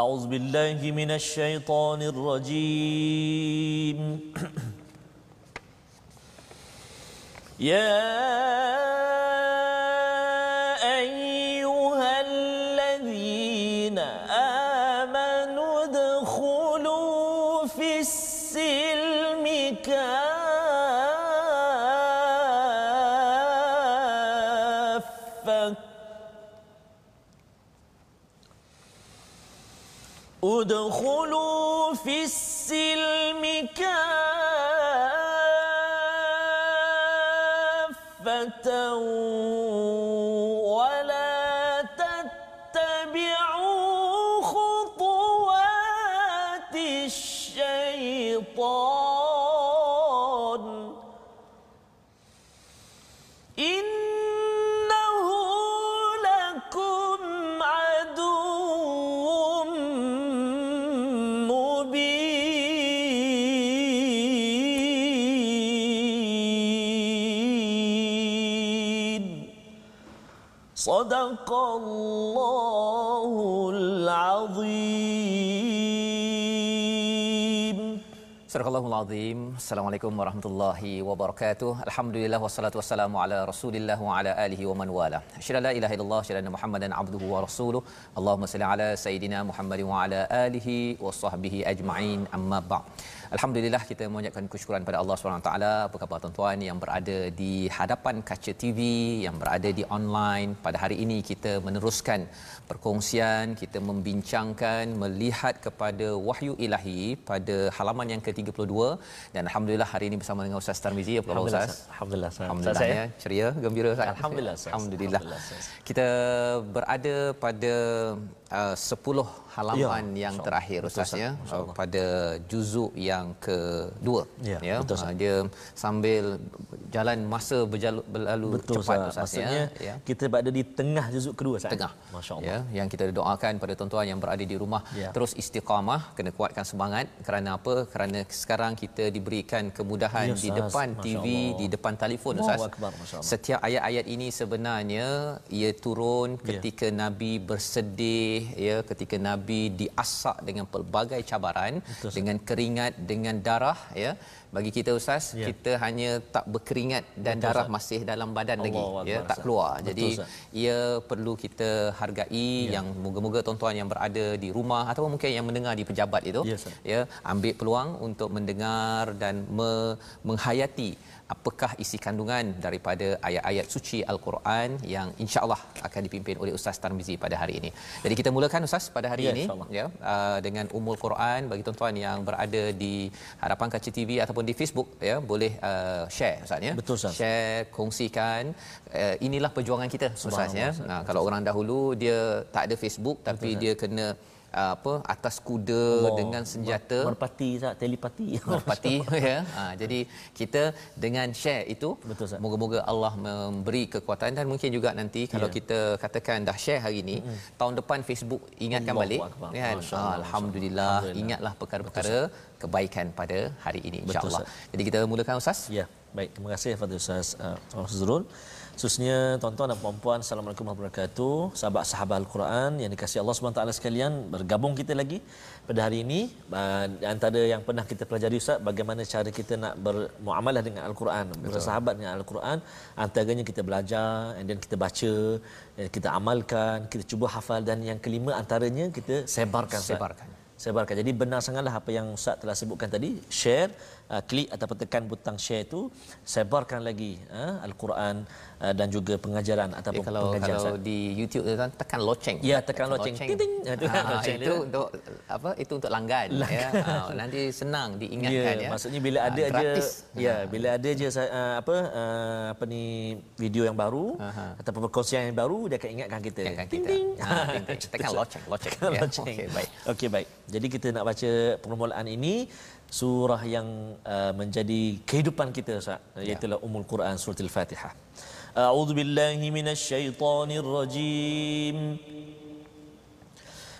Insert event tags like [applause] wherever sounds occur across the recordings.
أعوذ بالله من الشيطان الرجيم. [clears throat] يا صدق الله العظيم Surah Al-Azim. Assalamualaikum warahmatullahi wabarakatuh. Alhamdulillah wassalatu wassalamu ala Rasulillah wa ala alihi wa man wala. Asyhadu la ilaha illallah asyhadu anna Muhammadan abduhu wa rasuluh. Allahumma salli ala sayidina Muhammad wa ala alihi wa sahbihi ajma'in. Amma ba'd. Alhamdulillah kita mengucapkan kesyukuran pada Allah taala. Apa khabar tuan-tuan yang berada di hadapan kaca TV, yang berada di online. Pada hari ini kita meneruskan perkongsian, kita membincangkan, melihat kepada wahyu ilahi pada halaman yang ke-32 dan alhamdulillah hari ini bersama dengan Ustaz Tarmizi apa khabar Ustaz? Alhamdulillah. Ustaz. Alhamdulillah Ustaz, ya, ceria, gembira Ustaz. Alhamdulillah, Ustaz. Alhamdulillah. Alhamdulillah, Ustaz. Kita berada pada uh, 10 halaman Ya, yang insya-Allah. terakhir Betul, Ustaz Ustaz. ya Insya-Allah. uh, pada juzuk yang kedua Ya, ya. betul, Uh, dia sambil jalan masa berjalu, berlalu Betul cepat Ustaz. Ustaz Maksudnya ya. ya. kita berada di tengah juzuk kedua Ustaz. tengah Masya-Allah. ya yang kita doakan pada tuan-tuan yang berada di rumah Ya. terus istiqamah kena kuatkan semangat kerana apa kerana sekarang kita diberikan kemudahan Ya, di depan TV Allah. di depan telefon ustaz Akbar, setiap ayat-ayat ini sebenarnya ia turun Ya. ketika nabi bersedih ya ketika nabi diasak dengan pelbagai cabaran Betul, dengan keringat dengan darah ya bagi kita ustaz Ya. kita hanya tak berkeringat dan Betul, darah Ustaz. masih dalam badan lagi Allahu ya Akbar, tak Ustaz. keluar Betul, jadi Ustaz. ia perlu kita hargai Ya. yang moga-moga tuan-tuan yang berada di rumah ataupun mungkin yang mendengar di pejabat itu Ya, Ustaz. ya ambil peluang untuk mendengar dan me- menghayati apakah isi kandungan daripada ayat-ayat suci al-Quran yang insya-Allah akan dipimpin oleh Ustaz Tarmizi pada hari ini. Jadi kita mulakan Ustaz pada hari Ya, ini ya uh, dengan Ummul Quran bagi tuan-tuan yang berada di hadapan kaca TV ataupun di Facebook ya boleh uh, share Ustaz ya. Betul, Ustaz. Share, kongsikan uh, inilah perjuangan kita Ustaz ya. Nah, kalau orang dahulu dia tak ada Facebook tapi dia kena apa atas kuda Allah. dengan senjata Merpati Ustaz, telepati. merpati [laughs] ya. Ha, jadi kita dengan share itu Betul, moga-moga Allah memberi kekuatan dan mungkin juga nanti kalau Ya. kita katakan dah share hari ini mm-hmm. tahun depan Facebook ingatkan Allahu balik Akbar. kan Masya Allah, Ah, alhamdulillah Alhamdulillah. ingatlah perkara-perkara kebaikan pada hari ini Betul, insya-Allah. Jadi kita mulakan ustaz. Ya, baik. Terima kasih kepada Ustaz uh, Fazrul. Khususnya tuan-tuan dan puan-puan, Assalamualaikum warahmatullahi wabarakatuh. Sahabat-sahabat Al-Quran yang dikasihi Allah SWT sekalian, bergabung kita lagi pada hari ini. Antara yang pernah kita pelajari Ustaz, bagaimana cara kita nak bermuamalah dengan Al-Quran, bersahabat dengan Al-Quran. Antaranya kita belajar, and then kita baca, eh, kita amalkan, kita cuba hafal dan yang kelima antaranya kita sebarkan Ustaz. Sebarkan. sebarkan. Jadi benar sangatlah apa yang Ustaz telah sebutkan tadi, share, uh, klik ataupun tekan butang share itu, sebarkan lagi uh, Al-Quran uh, dan juga pengajaran ataupun kalau pengajaran kalau di YouTube tu kan tekan loceng. Ya, tekan loceng. Ting, ting. Ah, tu kan Ah, loceng itu dia. untuk apa? Itu untuk langgan, ya. Ah, nanti senang diingatkan ya. maksudnya bila Ah, ada gratis. je ya bila ada je uh, apa uh, apa ni video yang baru Aha. ataupun perkongsian yang baru dia akan ingatkan kita. Ingatkan Ting, kita. ting. Ah, ting, ting. Tekan loceng, loceng. [laughs] Tekan Ya, loceng. okey, baik. Okey baik. Jadi kita nak baca permulaan ini surah yang uh, menjadi kehidupan kita Ustaz iaitu ya. Ummul Quran surah Al-Fatihah. A'udzu billahi minasyaitonir rajim.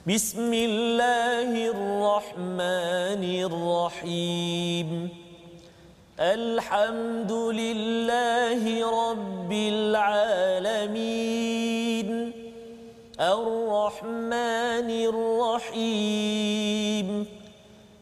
Bismillahirrahmanirrahim. Alhamdulillahi Rabbil Alamin. Al-Rahmanir Rahim.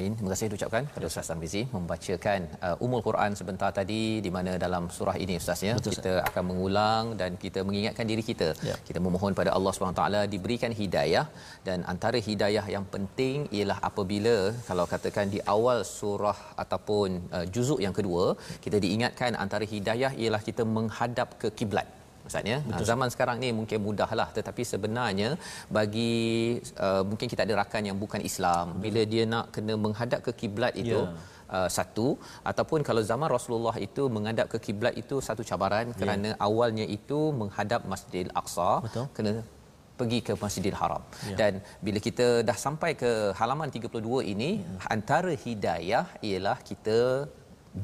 alamin. Terima kasih ucapkan kepada Ustaz Tarmizi membacakan uh, Ummul Quran sebentar tadi di mana dalam surah ini Ustaz ya Betul, kita akan mengulang dan kita mengingatkan diri kita. Ya. Kita memohon pada Allah Subhanahu taala diberikan hidayah dan antara hidayah yang penting ialah apabila kalau katakan di awal surah ataupun uh, juzuk yang kedua kita diingatkan antara hidayah ialah kita menghadap ke kiblat. Maksudnya Betul. zaman sekarang ni mungkin mudahlah tetapi sebenarnya bagi uh, mungkin kita ada rakan yang bukan Islam bila dia nak kena menghadap ke kiblat itu Ya. Uh, satu ataupun kalau zaman Rasulullah itu menghadap ke kiblat itu satu cabaran Ya. kerana awalnya itu menghadap Masjidil Aqsa Betul. kena pergi ke Masjidil Haram. Ya. Dan bila kita dah sampai ke halaman 32 ini Ya. antara hidayah ialah kita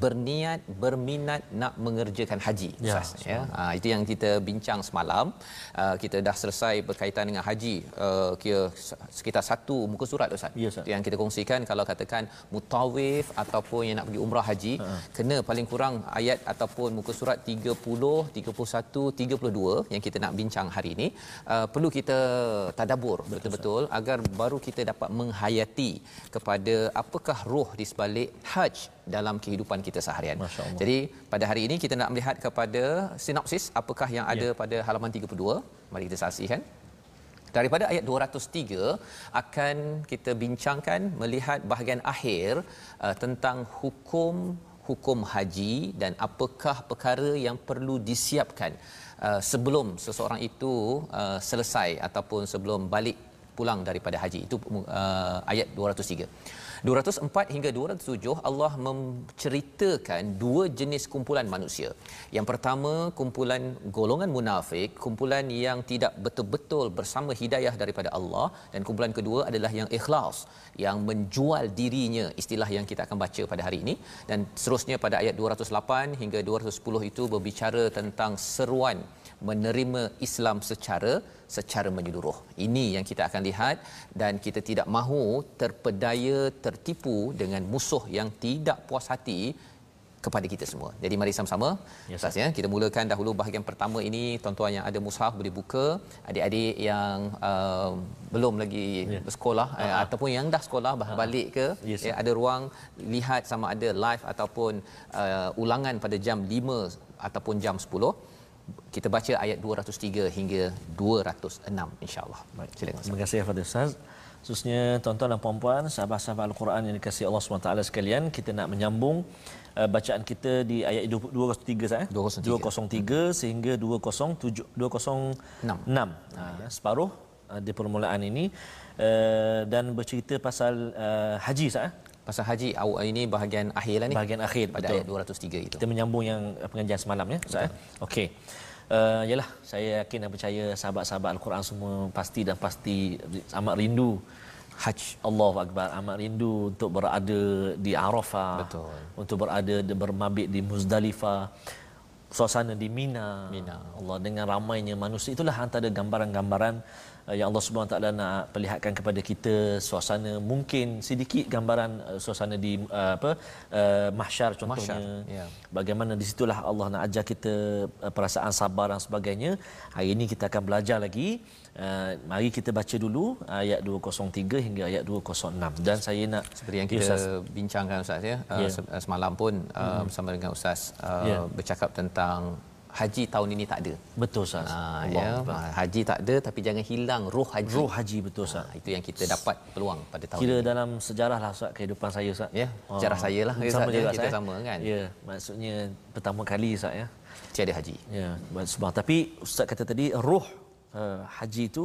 berniat berminat nak mengerjakan haji Ya, Ustaz ya. ha, itu yang kita bincang semalam. Uh, kita dah selesai berkaitan dengan haji uh, kira sekitar satu muka surat Ustaz. Ya, Ustaz. Yang kita kongsikan kalau katakan mutawif ataupun yang nak pergi umrah haji Ha. kena paling kurang ayat ataupun muka surat 30 31 32 yang kita nak bincang hari ini. Uh, perlu kita tadabbur betul-betul agar baru kita dapat menghayati kepada apakah roh di sebalik haj dalam kehidupan kita seharian. Jadi pada hari ini kita nak melihat kepada sinopsis apakah yang ada Ya. pada halaman 32. Mari kita saksikan. Daripada ayat 203 akan kita bincangkan melihat bahagian akhir uh, tentang hukum hukum haji dan apakah perkara yang perlu disiapkan uh, sebelum seseorang itu uh, selesai ataupun sebelum balik pulang daripada haji itu uh, ayat 203 204 hingga 207 Allah menceritakan dua jenis kumpulan manusia. Yang pertama kumpulan golongan munafik, kumpulan yang tidak betul-betul bersama hidayah daripada Allah dan kumpulan kedua adalah yang ikhlas, yang menjual dirinya, istilah yang kita akan baca pada hari ini dan seterusnya pada ayat 208 hingga 210 itu berbicara tentang seruan menerima Islam secara secara menyeluruh. Ini yang kita akan lihat. Dan kita tidak mahu terpedaya tertipu dengan musuh yang tidak puas hati kepada kita semua. Jadi mari sama-sama. Ya, Ustaz ya, kita mulakan dahulu bahagian pertama ini. Tuan-tuan yang ada mushaf boleh buka, adik-adik yang uh, belum lagi Ya. bersekolah uh, ataupun yang dah sekolah bah balik ke Yes, ya, ada ruang lihat sama ada live ataupun uh, ulangan pada jam 5 ataupun jam 10 kita baca ayat 203 hingga 206 insyaallah. Baik. Silakan. Terima kasih kepada Ustaz. Khususnya tuan-tuan dan puan-puan, sahabat-sahabat Al-Quran yang dikasihi Allah SWT sekalian, kita nak menyambung uh, bacaan kita di ayat 203 Ustaz. eh? 203. 203 sehingga 207 206. Ha, separuh uh, di permulaan ini uh, dan bercerita pasal uh, haji Ustaz. Eh? Pasal haji awal ini bahagian akhir lah ni. Bahagian akhir, pada betul. ayat 203 itu. Kita menyambung yang uh, pengajian semalam ya Ustaz. eh? Okey. Uh, yalah saya yakin dan percaya sahabat-sahabat Al-Quran semua pasti dan pasti amat rindu Haj Allahu Akbar amat rindu untuk berada di Arafah Betul. untuk berada di bermabit di Muzdalifah suasana di Mina Mina. Allah dengan ramainya manusia itulah antara gambaran-gambaran yang Allah Subhanahu Taala nak perlihatkan kepada kita suasana mungkin sedikit gambaran uh, suasana di uh, apa uh, mahsyar contohnya Mahsyar, ya. bagaimana di situlah Allah nak ajar kita uh, perasaan sabar dan sebagainya hari ini kita akan belajar lagi uh, mari kita baca dulu ayat 203 hingga ayat 206 dan saya nak Seperti yang Ya, kita Ustaz. bincangkan Ustaz ya, uh, Ya. se- semalam pun uh, bersama dengan Ustaz uh, Ya. bercakap tentang haji tahun ini tak ada. betul Ustaz Ha, Allah ya, ha, haji tak ada tapi jangan hilang roh haji. roh haji betul Ustaz Ha, itu yang kita dapat peluang pada tahun Kira ini. dalam sejarah lah Ustaz kehidupan saya Ustaz. Ya, sejarah saya lah, Sama ya, juga kita Ustaz, eh? sama kan? Ya, maksudnya pertama kali Ustaz ya. Tiada haji. Ya, sebab tapi Ustaz kata tadi roh uh, haji itu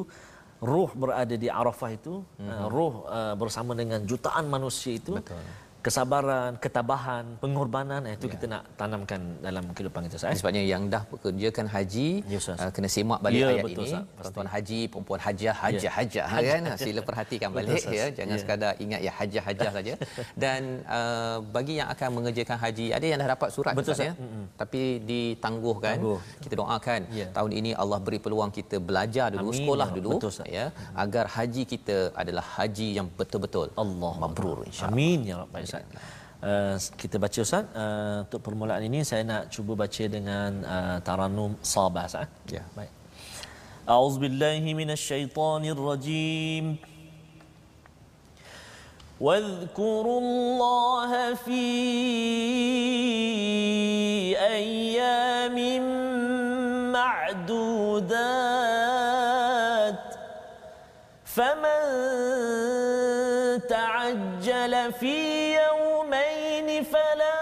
ruh berada di Arafah itu, mm-hmm. ruh uh, bersama dengan jutaan manusia itu. Betul kesabaran, ketabahan, pengorbanan itu ya. kita nak tanamkan dalam kehidupan kita saya. Sebabnya yang dah bekerjakan haji ya, uh, kena simak balik ya, ayat betul, ini. Tuan-tuan haji, perempuan hajah, hajah, ya. hajah kan. Sila perhatikan balik betul, ya. Jangan ya. sekadar ingat ya hajah, hajah saja. Dan uh, bagi yang akan mengerjakan haji, ada yang dah dapat surat betul, ya. Mm-hmm. Tapi ditangguhkan. Tangguh. Kita doakan ya. tahun ini Allah beri peluang kita belajar dulu, Amin. sekolah dulu betul, ya agar haji kita adalah haji yang betul-betul Allah mabrur insya-Allah. Amin ya rabbal Ustaz. Uh, kita baca Ustaz. Uh, untuk permulaan ini saya nak cuba baca dengan uh, Taranum Sabah Ustaz. Ya. Baik. أعوذ بالله من الشيطان الرجيم واذكروا الله في أيام معدودات فمن تعجل في يومين فلا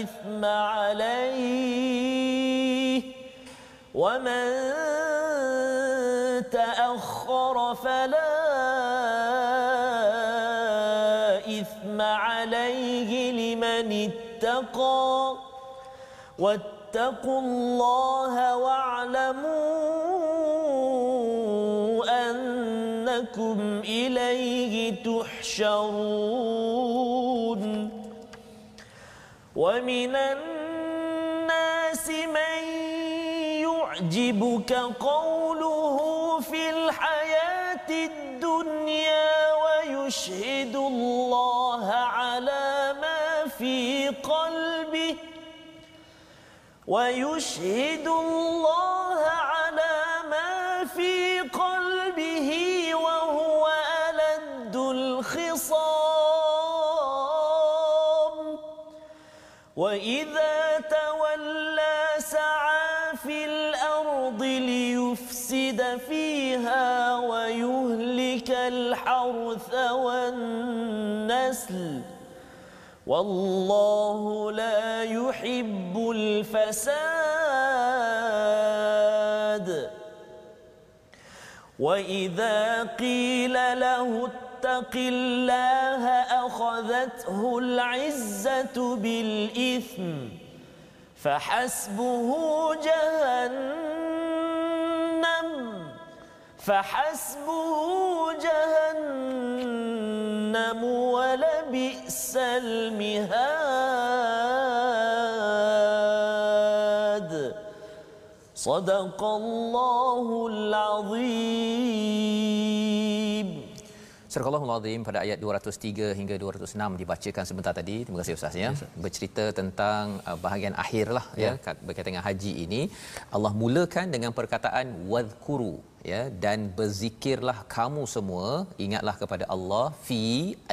إثم عليه ومن تأخر فلا إثم عليه لمن اتقى واتقوا الله واعلموا أنكم إليه تحشرون ومن الناس من يعجبك قوله في الحياة الدنيا ويشهد الله على ما في ويشهد الله وإذا تولى سعى في الأرض ليفسد فيها ويهلك الحرث والنسل والله لا يحب الفساد واذا قيل له اتق الله أخذته العزة بالإثم فحسبه جهنم فحسبه جهنم ولبئس المهاد. صدق الله العظيم. Surah Al-Azim pada ayat 203 hingga 206 dibacakan sebentar tadi. Terima kasih Ustaz ya. Bercerita tentang uh, bahagian akhirlah ya, ya berkaitan dengan haji ini. Allah mulakan dengan perkataan wadhkuru ya dan berzikirlah kamu semua ingatlah kepada Allah fi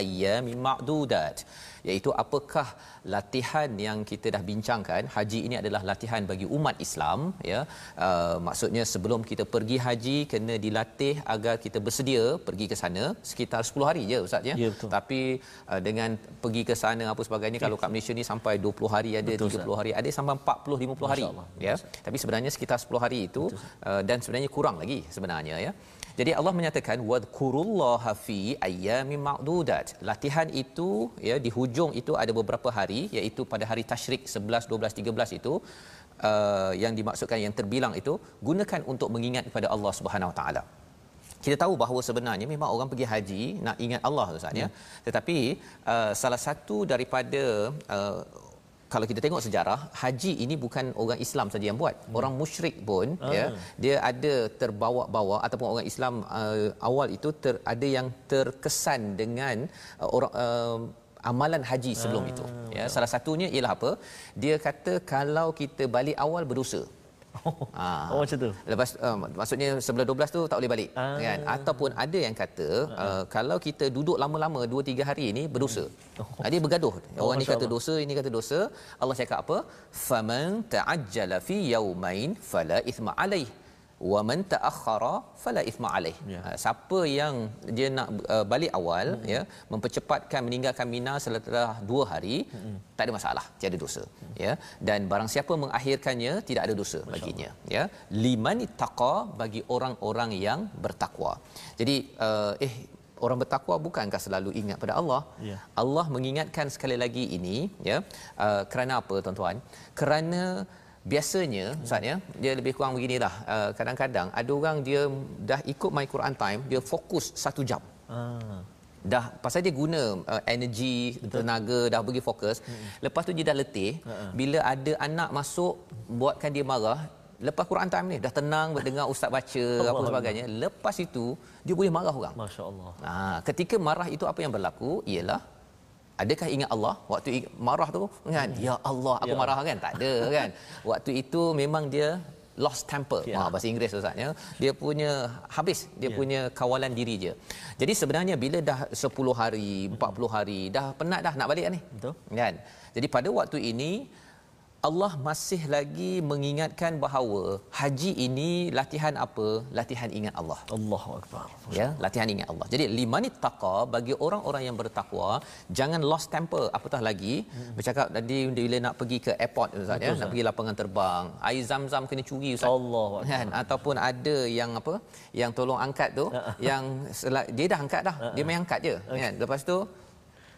ayyamin ma'dudat iaitu apakah latihan yang kita dah bincangkan haji ini adalah latihan bagi umat Islam ya? Uh, maksudnya sebelum kita pergi haji kena dilatih agar kita bersedia pergi ke sana sekitar 10 hari je ustaz ya, ya tapi uh, dengan pergi ke sana apa sebagainya ya. kalau kat Malaysia ni sampai 20 hari ada betul, 30 ustaz. hari ada sampai 40 50 hari ya? Tapi sebenarnya sekitar 10 hari itu uh, dan sebenarnya kurang lagi sebenarnya ya jadi Allah menyatakan wadhkurullaha fi ayyamin ma'dudat. Latihan itu ya di hujung itu ada beberapa hari iaitu pada hari tasyrik 11 12 13 itu uh, yang dimaksudkan yang terbilang itu gunakan untuk mengingat kepada Allah Subhanahu Wa Taala. Kita tahu bahawa sebenarnya memang orang pergi haji nak ingat Allah Ustaz ya. Hmm. Tetapi uh, salah satu daripada uh, kalau kita tengok sejarah haji ini bukan orang Islam saja yang buat hmm. orang musyrik pun uh. ya dia ada terbawa-bawa ataupun orang Islam uh, awal itu ter, ada yang terkesan dengan uh, orang uh, amalan haji sebelum uh. itu ya salah satunya ialah apa dia kata kalau kita balik awal berdosa Ha. Oh macam tu. Lepas uh, maksudnya sebelum 12 tu tak boleh balik ah. kan ataupun ada yang kata uh, kalau kita duduk lama-lama 2 3 hari ini berdosa. Oh. Dia bergaduh. Oh, Orang ni kata Allah. dosa, ini kata dosa. Allah cakap apa? Faman ta'ajjala fi yawmain fala ithma alaih. Wa man ta'akhkhara fala ithma alaih. Ya. Ha, siapa yang dia nak uh, balik awal hmm. ya mempercepatkan meninggalkan Mina setelah dua hari hmm. tak ada masalah, tiada dosa hmm. ya. Dan barang siapa mengakhirkannya tidak ada dosa Masya baginya Allah. ya. Liman taqa bagi orang-orang yang bertakwa. Jadi uh, eh orang bertakwa bukankah selalu ingat pada Allah? Ya. Allah mengingatkan sekali lagi ini ya. Uh, kerana apa tuan-tuan? Kerana biasanya ustaz ya dia lebih kurang beginilah uh, kadang-kadang ada orang dia dah ikut my Quran time dia fokus satu jam Ah. dah pasal dia guna uh, energi Betul. tenaga dah pergi fokus hmm. lepas tu dia dah letih uh-huh. bila ada anak masuk buatkan dia marah lepas Quran time ni dah tenang dengar ustaz baca Allah apa sebagainya lepas itu dia boleh marah orang Masya-Allah. Ha, ketika marah itu apa yang berlaku ialah adakah ingat Allah waktu marah tu? Kan? Ya Allah aku Ya. marah kan? Tak ada kan? [laughs] Waktu itu memang dia lost temper. Ya. ha, bahasa Inggeris ustaz ya. Dia punya habis. Dia Ya. punya kawalan diri je. Jadi sebenarnya bila dah 10 hari 40 hari dah penat dah nak balik dah ni. Betul. kan? Jadi pada waktu ini Allah masih lagi mengingatkan bahawa haji ini latihan apa? Latihan ingat Allah. Allahu akbar. ya latihan ingat Allah. Jadi limanit taqa bagi orang-orang yang bertakwa jangan lost temper. Apatah lagi? Hmm. bercakap tadi bila nak pergi ke airport ustaz ya Betul, nak Ustaz. pergi lapangan terbang air zam-zam kena curi ustaz. Allahu akbar. kan? Ataupun ada yang apa? Yang tolong angkat tu yang sela- dia dah angkat dah. Dia main angkat je kan? Lepas tu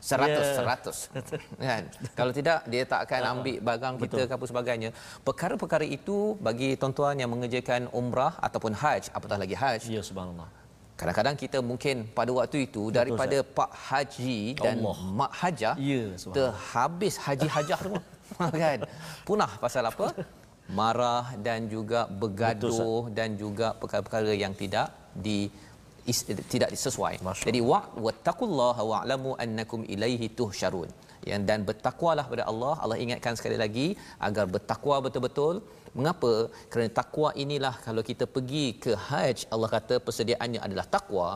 seratus Ya. seratus. [laughs] Kan? Kalau tidak dia tak akan ambil barang kita Betul. ke apa sebagainya. Perkara-perkara itu bagi tuan-tuan yang mengerjakan umrah ataupun haj apatah lagi haj Ya subhanallah. Kadang-kadang kita mungkin pada waktu itu daripada Pak Haji dan Allah. Mak Hajah Ya, terhabis haji hajah semua [laughs] kan? Punah pasal apa? Marah dan juga bergaduh dan juga perkara-perkara yang tidak di is, tidak sesuai. Masya Jadi wa wattaqullaha wa'lamu annakum ilaihi tuhsyarun. Yang dan bertakwalah pada Allah. Allah ingatkan sekali lagi agar bertakwa betul-betul. Mengapa? Kerana takwa inilah kalau kita pergi ke haji Allah kata persediaannya adalah takwa.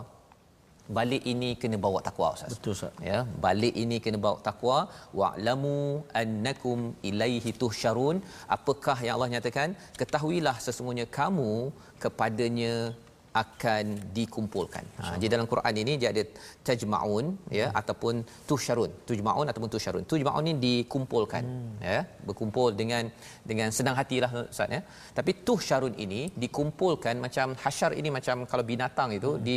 Balik ini kena bawa takwa Ustaz. Betul Ustaz. Ya, balik ini kena bawa takwa wa'lamu annakum ilaihi tuhsyarun. Apakah yang Allah nyatakan? Ketahuilah sesungguhnya kamu kepadanya akan dikumpulkan. Ha, jadi dalam Quran ini dia ada tajma'un ya ataupun tusyarun. Tujma'un ataupun tusyarun. Tujma'un ini dikumpulkan hmm. ya, berkumpul dengan dengan senang hatilah Ustaz ya. Tapi tusyarun ini dikumpulkan macam hasyar ini macam kalau binatang itu hmm. di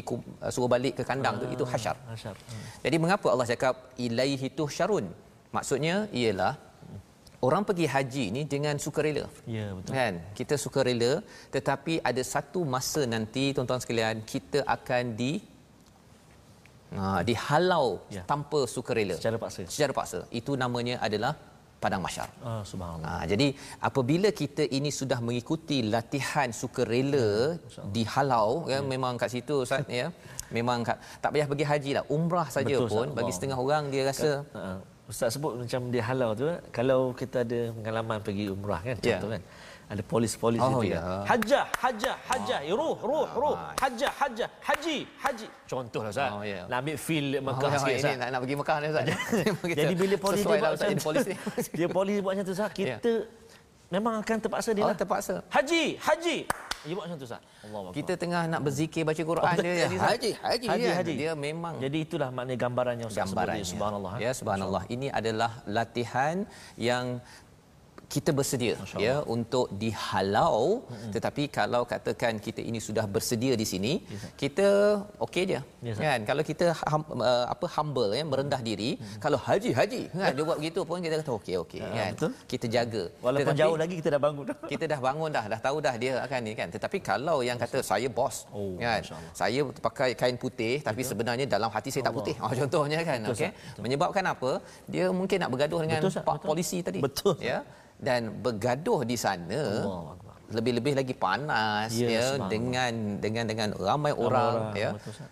suruh balik ke kandang tu itu hasyar. Asyar. Hmm. Jadi mengapa Allah cakap ilaihi tuhsyarun? Maksudnya ialah orang pergi haji ni dengan sukarela. Ya betul. Kan? Kita sukarela tetapi ada satu masa nanti tuan-tuan sekalian kita akan di ha, dihalau Ya. tanpa sukarela. Secara paksa. Secara paksa. Itu namanya adalah padang mahsyar. Ah subhanallah. Ha, jadi apabila kita ini sudah mengikuti latihan sukarela dihalau ya memang kat situ ustaz ya memang kat, tak payah pergi haji lah umrah saja Betul, pun Ustaz. bagi setengah orang dia rasa Uh, Ustaz sebut macam dia halau tu kalau kita ada pengalaman pergi umrah kan Ya. contoh kan ada polis-polis Oh, itu ya. kan hajjah hajjah hajjah ya, ruh ruh ruh hajjah hajjah haji haji contohlah Ustaz Oh, ya. nak ambil feel Mekah Oh, sikit Ustaz nak, nak pergi Mekah ni ustaz. Jadi [laughs] bila polis sesuai dia lah buat macam polis ni. [laughs] dia polis buat macam tu Ustaz [laughs] kita memang akan terpaksa dia Oh, lah. terpaksa. haji haji dia buat macam tu Ustaz Allah Kita tengah nak berzikir baca Quran Oh, dia haji haji Haji, kan? haji. dia memang jadi itulah makna gambarannya Ustaz sebut gambarannya. tadi. subhanallah eh. Ya subhanallah. Ini adalah latihan yang kita bersedia ya untuk dihalau. Mm-hmm. tetapi kalau katakan kita ini sudah bersedia di sini Yes, sir. kita okey je Yes, sir. kan? Kalau kita hum, uh, apa humble ya merendah diri mm-hmm. kalau haji haji kan? Dia buat begitu pun kita kata okey okey Ah, kan? betul. kita jaga. Walaupun jauh lagi kita dah bangun. [laughs] kita dah bangun dah dah tahu dah dia akan ni kan? Tetapi kalau yang kata saya bos Oh, kan? saya pakai kain putih tapi sebenarnya dalam hati saya tak putih. Oh contohnya kan? Betul, okey. Betul. menyebabkan apa? Dia mungkin nak bergaduh dengan Betul, pak Betul. polisi tadi. Betul, ya dan bergaduh di sana Akbar. lebih-lebih lagi panas Ya, ya dengan dengan dengan ramai orang, orang, ya betul, Ustaz.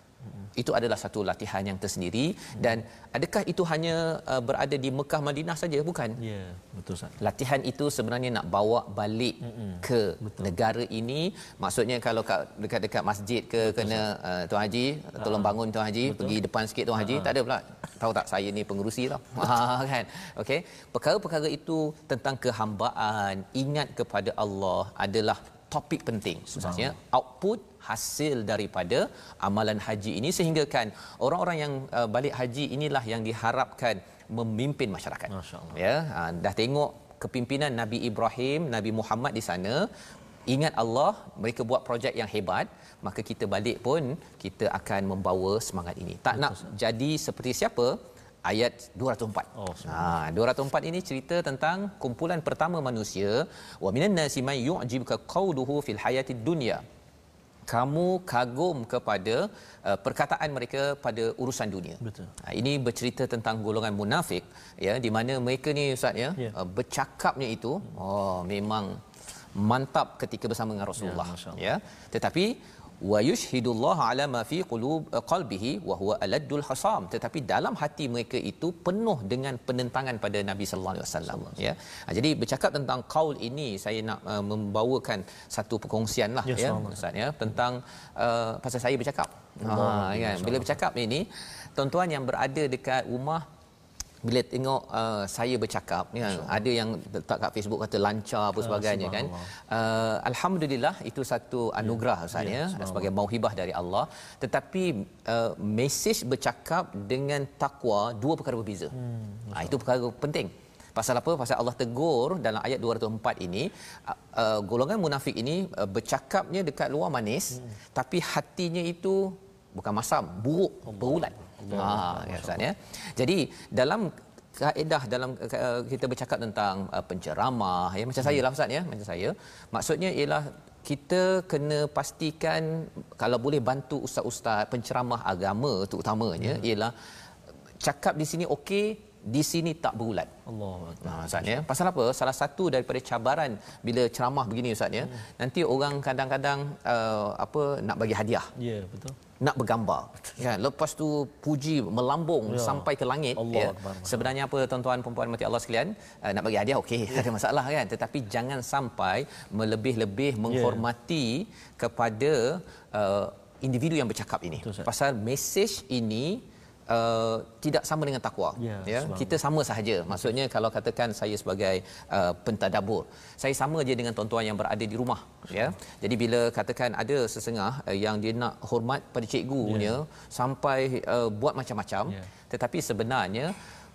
Itu adalah satu latihan yang tersendiri. Dan adakah itu hanya uh, berada di Mekah Madinah saja? Bukan. Ya betul Ustaz. Latihan itu sebenarnya nak bawa balik mm-hmm. ke Betul. negara ini. Maksudnya kalau kat dekat-dekat masjid ke Betul, kena uh, tuan haji tolong bangun tuan haji Betul. pergi depan sikit tuan haji tak ada pula. Tahu tak saya ni pengurusi tau. Ha [laughs] kan? Okey. Perkara-perkara itu tentang kehambaan ingat kepada Allah adalah topik penting maksudnya output hasil daripada amalan haji ini sehingga kan orang-orang yang uh, balik haji inilah yang diharapkan memimpin masyarakat. Ya, uh, dah tengok kepimpinan Nabi Ibrahim, Nabi Muhammad di sana, ingat Allah, mereka buat projek yang hebat, maka kita balik pun kita akan membawa semangat ini. Tak Betul, nak jadi seperti siapa? Ayat 204. Oh, ha, 204 ini cerita tentang kumpulan pertama manusia. Wa minan nasi may yu'jibuka qawluhu fil hayatid dunya kamu kagum kepada uh, perkataan mereka pada urusan dunia. Betul. Uh, ini bercerita tentang golongan munafik ya di mana mereka ni ustaz ya yeah. uh, bercakapnya itu oh memang mantap ketika bersama dengan Rasulullah ya, ya. tetapi wa yushhidullah ala ma fi qulub eh, qalbihi wa huwa aladdul hasam. Tetapi dalam hati mereka itu penuh dengan penentangan pada Nabi sallallahu alaihi wasallam ya. ha, jadi bercakap tentang qaul ini saya nak uh, membawakan satu perkongsian lah ya, ya ustaz ya tentang uh, pasal saya bercakap. Ha kan bila bercakap ini tuan-tuan yang berada dekat rumah bila tengok uh, saya bercakap ya ada yang letak kat Facebook kata lancar apa ah, sebagainya kan. uh, alhamdulillah itu satu anugerah ya, ustaz ya, ya sebagai mauhibah dari Allah. Tetapi uh, mesej bercakap dengan takwa dua perkara berbeza. Hmm, ha, itu perkara penting. Pasal apa? Pasal Allah tegur dalam ayat 204 ini uh, uh, golongan munafik ini uh, bercakapnya dekat luar manis hmm. tapi hatinya itu bukan masam buruk berulat Ha ya Ustaz ya. Jadi dalam kaedah dalam uh, kita bercakap tentang uh, penceramah ya macam hmm. saya lah Ustaz ya macam saya maksudnya ialah kita kena pastikan kalau boleh bantu ustaz-ustaz penceramah agama terutamanya hmm. ialah cakap di sini okey di sini tak berulat. Allah. Nah, Ustaz ya. Pasal apa? Salah satu daripada cabaran bila ceramah begini Ustaz ya. Hmm. Nanti orang kadang-kadang uh, apa nak bagi hadiah. Ya, yeah, betul nak bergambar kan lepas tu puji melambung ya. sampai ke langit Allah ya Akbar. sebenarnya apa tuan-tuan puan-puan mati Allah sekalian uh, nak bagi hadiah okey tak [laughs] ada masalah kan tetapi jangan sampai melebih-lebih ya. menghormati yeah. kepada uh, individu yang bercakap ini Betul, pasal mesej ini uh, tidak sama dengan takwa ya, ya kita sama sahaja maksudnya kalau katakan saya sebagai uh, pentadabbur saya sama je dengan tuan-tuan yang berada di rumah ya jadi bila katakan ada sesengah uh, yang dia nak hormat pada cikgunya ya. sampai uh, buat macam-macam ya. tetapi sebenarnya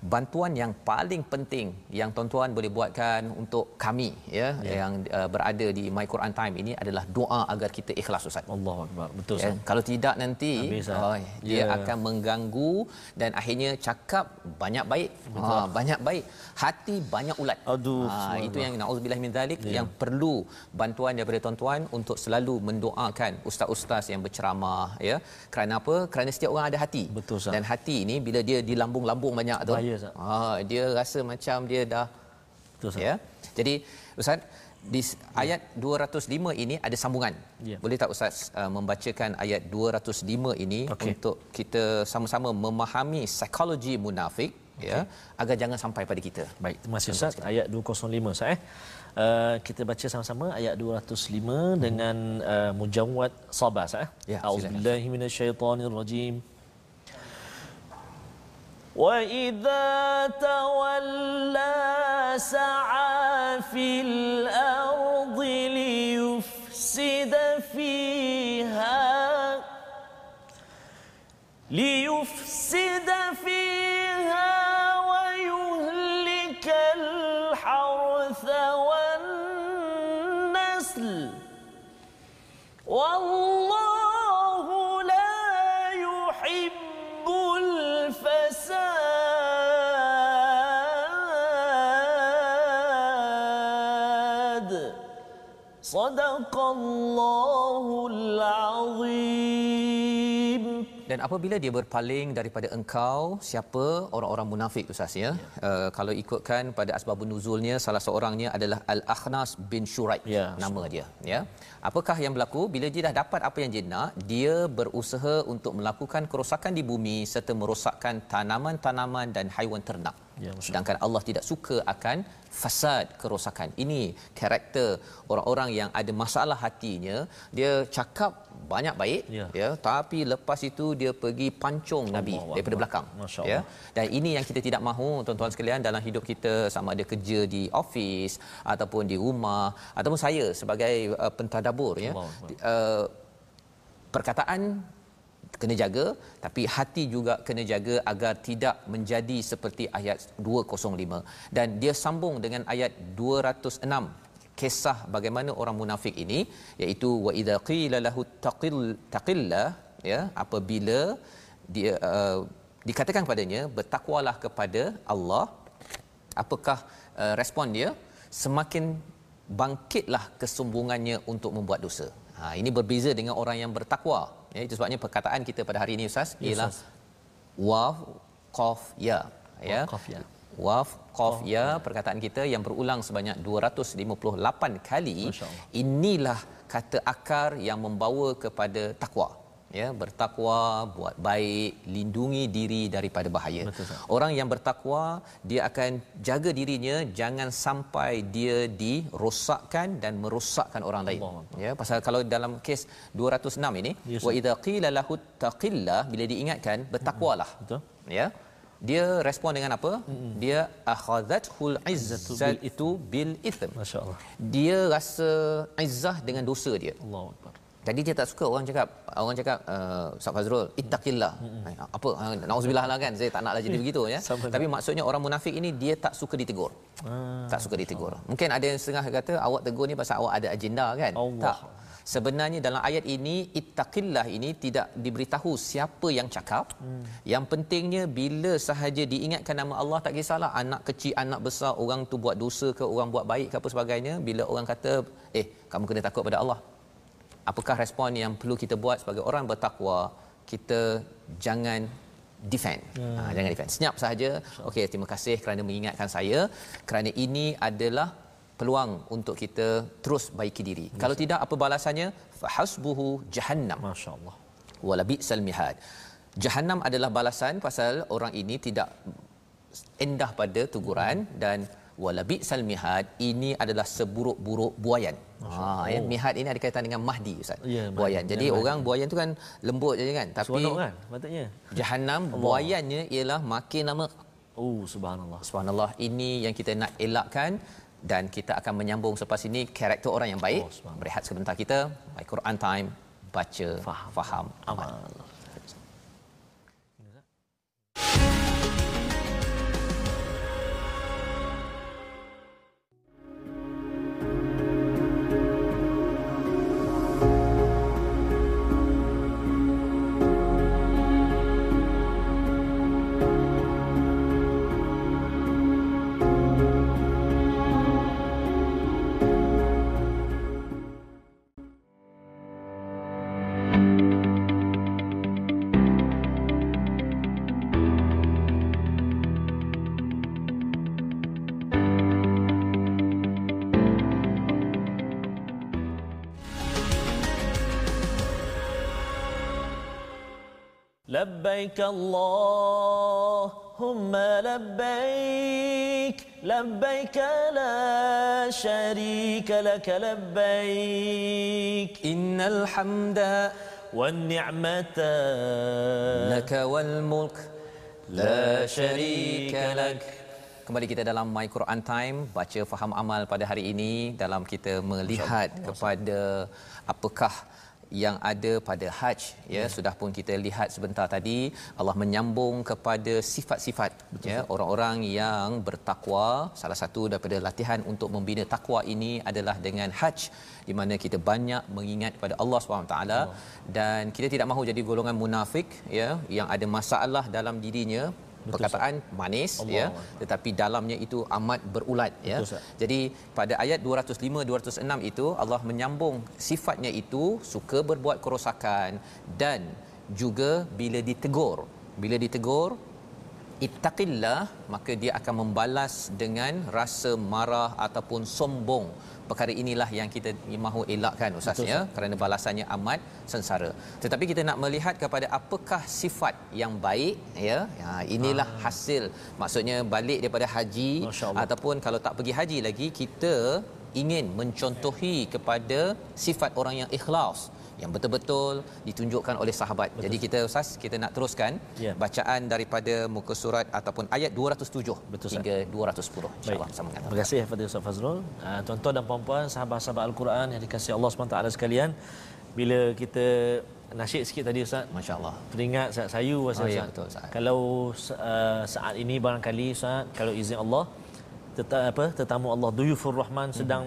bantuan yang paling penting yang tuan-tuan boleh buatkan untuk kami ya yeah. yang uh, berada di My Quran Time ini adalah doa agar kita ikhlas Ustaz. Allahuakbar. Betul ya, Kalau tidak nanti oh, dia yeah. akan mengganggu dan akhirnya cakap banyak baik. Ha, banyak baik. Hati banyak ulat. Aduh. Ha, itu yang naudzubillah min zalik yeah. yang perlu bantuan daripada tuan-tuan untuk selalu mendoakan ustaz-ustaz yang berceramah ya. Kerana apa? Kerana setiap orang ada hati. Betul, Dan hati ini bila dia dilambung-lambung banyak tu Bahaya dia Ha, dia rasa macam dia dah Betul, ya. Jadi Ustaz di ayat 205 ini ada sambungan. Ya. Boleh tak Ustaz uh, membacakan ayat 205 ini okay. untuk kita sama-sama memahami psikologi munafik okay. ya agar jangan sampai pada kita. Baik, terima kasih Ustaz. Ayat 205 Ustaz eh. Uh, kita baca sama-sama ayat 205 hmm. dengan uh, mujawwad sabah Ustaz eh. Ya, A'udzubillahi minasyaitonirrajim. وإذا تولى سعى في الأرض ليفسد فيها ليفسد apabila dia berpaling daripada engkau siapa orang-orang munafik ustaz ya, ya. Uh, kalau ikutkan pada asbabun nuzulnya salah seorangnya adalah al-akhnas bin syuraib ya, nama dia ya? Apakah yang berlaku? Bila dia dah dapat apa yang dia nak dia berusaha untuk melakukan kerosakan di bumi serta merosakkan tanaman-tanaman dan haiwan ternak. Ya, sedangkan Allah tidak suka akan fasad kerosakan. Ini karakter orang-orang yang ada masalah hatinya dia cakap banyak baik Ya. ya. Tapi lepas itu dia pergi pancung nabi Allah. daripada Akbar. belakang Masya ya. Dan ini yang kita tidak mahu tuan-tuan sekalian dalam hidup kita sama ada kerja di office ataupun di rumah ataupun saya sebagai uh, pentadabur ya. Allah uh, perkataan kena jaga tapi hati juga kena jaga agar tidak menjadi seperti ayat 205 dan dia sambung dengan ayat 206 kisah bagaimana orang munafik ini iaitu wa idza qila lahu taqil taqillah ya apabila dia uh, dikatakan padanya bertakwalah kepada Allah apakah uh, respon dia semakin bangkitlah kesombongannya untuk membuat dosa ha ini berbeza dengan orang yang bertakwa ya itu sebabnya perkataan kita pada hari ini ustaz Ya, ialah Ustaz. waf qaf ya ya qaf, ya. Waf qaf ya perkataan kita yang berulang sebanyak 258 kali. Inilah kata akar yang membawa kepada takwa ya bertakwa buat baik lindungi diri daripada bahaya. Betul, orang yang bertakwa dia akan jaga dirinya jangan sampai dia dirosakkan dan merosakkan orang lain. Allah ya pasal kalau dalam kes 206 ini Ustaz. wa idza qila lahu taqillah bila diingatkan bertakwalah. Betul. ya dia respon dengan apa? Dia akhadhathul izzat itu bil ithm Masya Allah. dia rasa izzah dengan dosa dia. Allah Akbar. jadi dia tak suka orang cakap orang cakap uh, Ustaz Fazrul ittaqillah. Ay, apa? Uh, nauzubillah lah kan? Saya tak naklah jadi begitu ya. Sama tapi maksudnya orang munafik ini dia tak suka ditegur. Ah, tak suka ditegur. mungkin ada yang setengah kata awak tegur ni pasal awak ada agenda kan? Allah. tak sebenarnya dalam ayat ini ittaqillah ini tidak diberitahu siapa yang cakap. Hmm. yang pentingnya bila sahaja diingatkan nama Allah tak kisahlah anak kecil anak besar orang tu buat dosa ke orang buat baik ke apa sebagainya bila orang kata eh kamu kena takut pada Allah. Apakah respon yang perlu kita buat sebagai orang bertakwa? Kita jangan defend. Hmm. ha, jangan defend. Senyap sahaja. Okey terima kasih kerana mengingatkan saya. Kerana ini adalah peluang untuk kita terus baiki diri yes. kalau tidak apa balasannya fahasbuhu jahannam Masya Allah. wala bi'sal mihad jahannam adalah balasan pasal orang ini tidak endah pada teguran dan wala bi'sal mihad ini adalah seburuk-buruk buayan ha ya mihad ini ada kaitan dengan mahdi ustaz Ya, mahdi. buayan jadi Ya, mahdi. orang buayan tu kan lembut je kan tapi Seronok kan patutnya. jahannam buayannya ialah makin lama Oh subhanallah. subhanallah ini yang kita nak elakkan dan kita akan menyambung selepas ini karakter orang yang baik. Oh, berehat sebentar kita. My Quran time. Baca Faham. faham. Amal Amal. لبيك اللهم لبيك لبيك لا شريك لك لبيك innal hamda والنعمة laka wal mulk la syarika lak Kembali kita dalam My Quran Time baca faham amal pada hari ini dalam kita melihat kepada apakah yang ada pada haj ya sudah pun kita lihat sebentar tadi Allah menyambung kepada sifat-sifat ya orang-orang yang bertakwa. Salah satu daripada latihan untuk membina takwa ini adalah dengan haj di mana kita banyak mengingat kepada Allah SWT dan kita tidak mahu jadi golongan munafik ya yang ada masalah dalam dirinya perkataan manis Allah ya. Allah. tetapi dalamnya itu amat berulat ya. Betul, Ustaz. jadi pada ayat 205 206 itu Allah menyambung sifatnya itu suka berbuat kerosakan dan juga bila ditegur. Bila ditegur ittaqillah maka dia akan membalas dengan rasa marah ataupun sombong perkara inilah yang kita mahu elakkan ustaz Betul, ya kerana balasannya amat sengsara. Tetapi kita nak melihat kepada apakah sifat yang baik ya ya inilah Ah. hasil. Maksudnya balik daripada haji ataupun kalau tak pergi haji lagi kita ingin mencontohi kepada sifat orang yang ikhlas yang betul-betul ditunjukkan oleh sahabat. Betul. Jadi kita Ustaz, kita nak teruskan Ya. bacaan daripada muka surat ataupun ayat 207 Betul, Ustaz. hingga 210 insya-Allah Baik. sama dengan Terima kasih Fadil Ustaz Fazrul. Uh, tuan-tuan dan puan-puan, sahabat-sahabat Al-Quran yang dikasihi Allah SWT sekalian, bila kita nasyid sikit tadi Ustaz, Masya-Allah. teringat saat sayu rasa Oh, ya, Ustaz. betul, Ustaz. Kalau uh, saat ini barangkali Ustaz, kalau izin Allah, teta, apa, tetamu Allah Duyufur Rahman sedang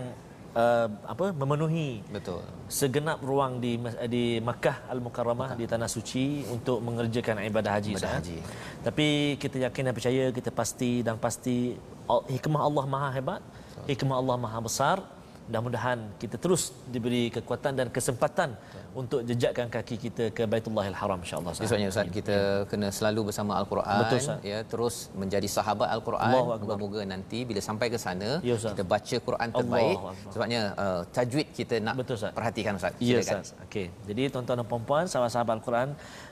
uh, apa memenuhi Betul. segenap ruang di di Makkah Al-Mukarramah di tanah suci untuk mengerjakan ibadah haji Ibadah haji. Tapi kita yakin dan percaya kita pasti dan pasti al- hikmah Allah Maha hebat, hikmah Allah Maha besar. Mudah-mudahan kita terus diberi kekuatan dan kesempatan untuk jejakkan kaki kita ke Baitullahil Haram insya-Allah. Sebabnya Ustaz kita kena selalu bersama al-Quran Betul, Ustaz. ya terus menjadi sahabat al-Quran moga-moga nanti bila sampai ke sana Ya, Ustaz. kita baca Quran terbaik sebabnya uh, tajwid kita nak Betul, Ustaz. perhatikan Ustaz. Ya. Ustaz. Okey. Jadi tuan-tuan dan puan-puan, sahabat-sahabat Al-Quran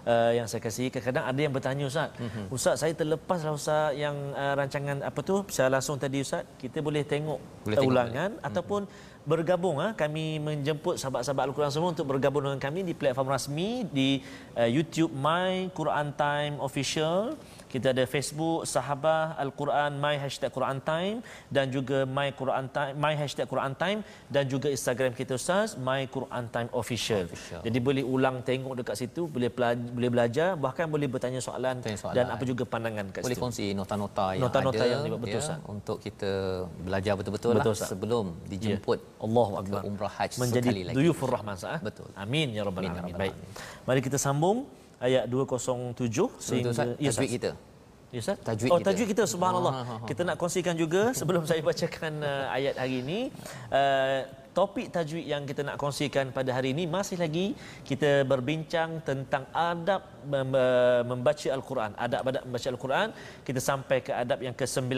uh, yang saya kasih, kadang-kadang ada yang bertanya Ustaz, Mhm. Ustaz saya terlepas lah Ustaz yang uh, rancangan apa tu secara langsung tadi Ustaz, kita boleh tengok Boleh uh, tengok ulangan ataupun bergabung ha? kami menjemput sahabat-sahabat Al-Quran semua untuk bergabung dengan kami di platform rasmi di uh, YouTube My Quran Time Official kita ada Facebook Sahabah Al-Quran My Hashtag Quran Time dan juga My Quran Time My Hashtag Quran Time dan juga Instagram kita Ustaz My Quran Time Official. Official. Jadi boleh ulang tengok dekat situ, boleh pelaj- boleh belajar, bahkan boleh bertanya soalan, Tanya soalan. dan apa juga pandangan kat Boleh situ. kongsi nota-nota yang Nota-nota ada yang dibuat, betul, ya, Ustaz. untuk kita belajar betul-betul Betul, lah Ustaz. sebelum dijemput Allahu ke Akbar. umrah haji menjadi sekali lagi. duyufur rahman sah. Betul. Amin ya rabbal ya alamin. Baik. Mari kita sambung ayat 207 Betul Ustaz, ya, Ustaz. kita. Ya Ustaz? Tajwid oh, kita. tajwid kita subhanallah. Ah, ah, ah. Kita nak kongsikan juga [laughs] sebelum saya bacakan uh, ayat hari ini uh, topik tajwid yang kita nak kongsikan pada hari ini masih lagi kita berbincang tentang adab uh, membaca al-Quran. Adab-adab membaca al-Quran. Kita sampai ke adab yang ke-19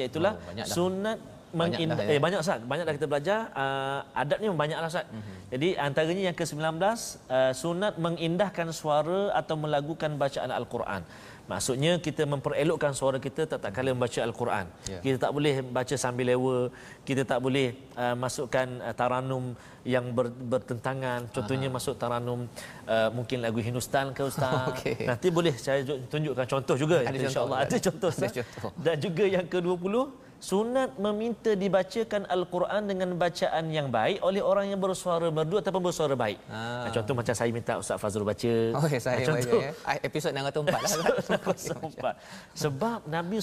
iaitu Oh, sunat Banyak dah, ya. eh banyak Ustaz banyak dah kita belajar uh, adabnya banyaklah Ustaz. Mhm. Mm-hmm. Jadi antaranya yang ke-19 uh, sunat mengindahkan suara atau melagukan bacaan al-Quran. Maksudnya kita memperelokkan suara kita tak tak kala membaca al-Quran. Ya. Kita tak boleh baca sambil lewa, kita tak boleh uh, masukkan uh, taranum yang ber, bertentangan. Contohnya masuk taranum uh, mungkin lagu Hindustan ke ustaz. [laughs] Okey. Nanti boleh saya ju- tunjukkan contoh juga Ada insya-Allah ada contoh Ada contoh. Dan juga yang ke-20 sunat meminta dibacakan al-Quran dengan bacaan yang baik oleh orang yang bersuara merdu ataupun bersuara baik. Ah. Contoh macam saya minta Ustaz Fazrul baca. Okey, saya Ah, baca contoh. ya. Ah, Episod 604 lah. [laughs] Sempat. Sebab Nabi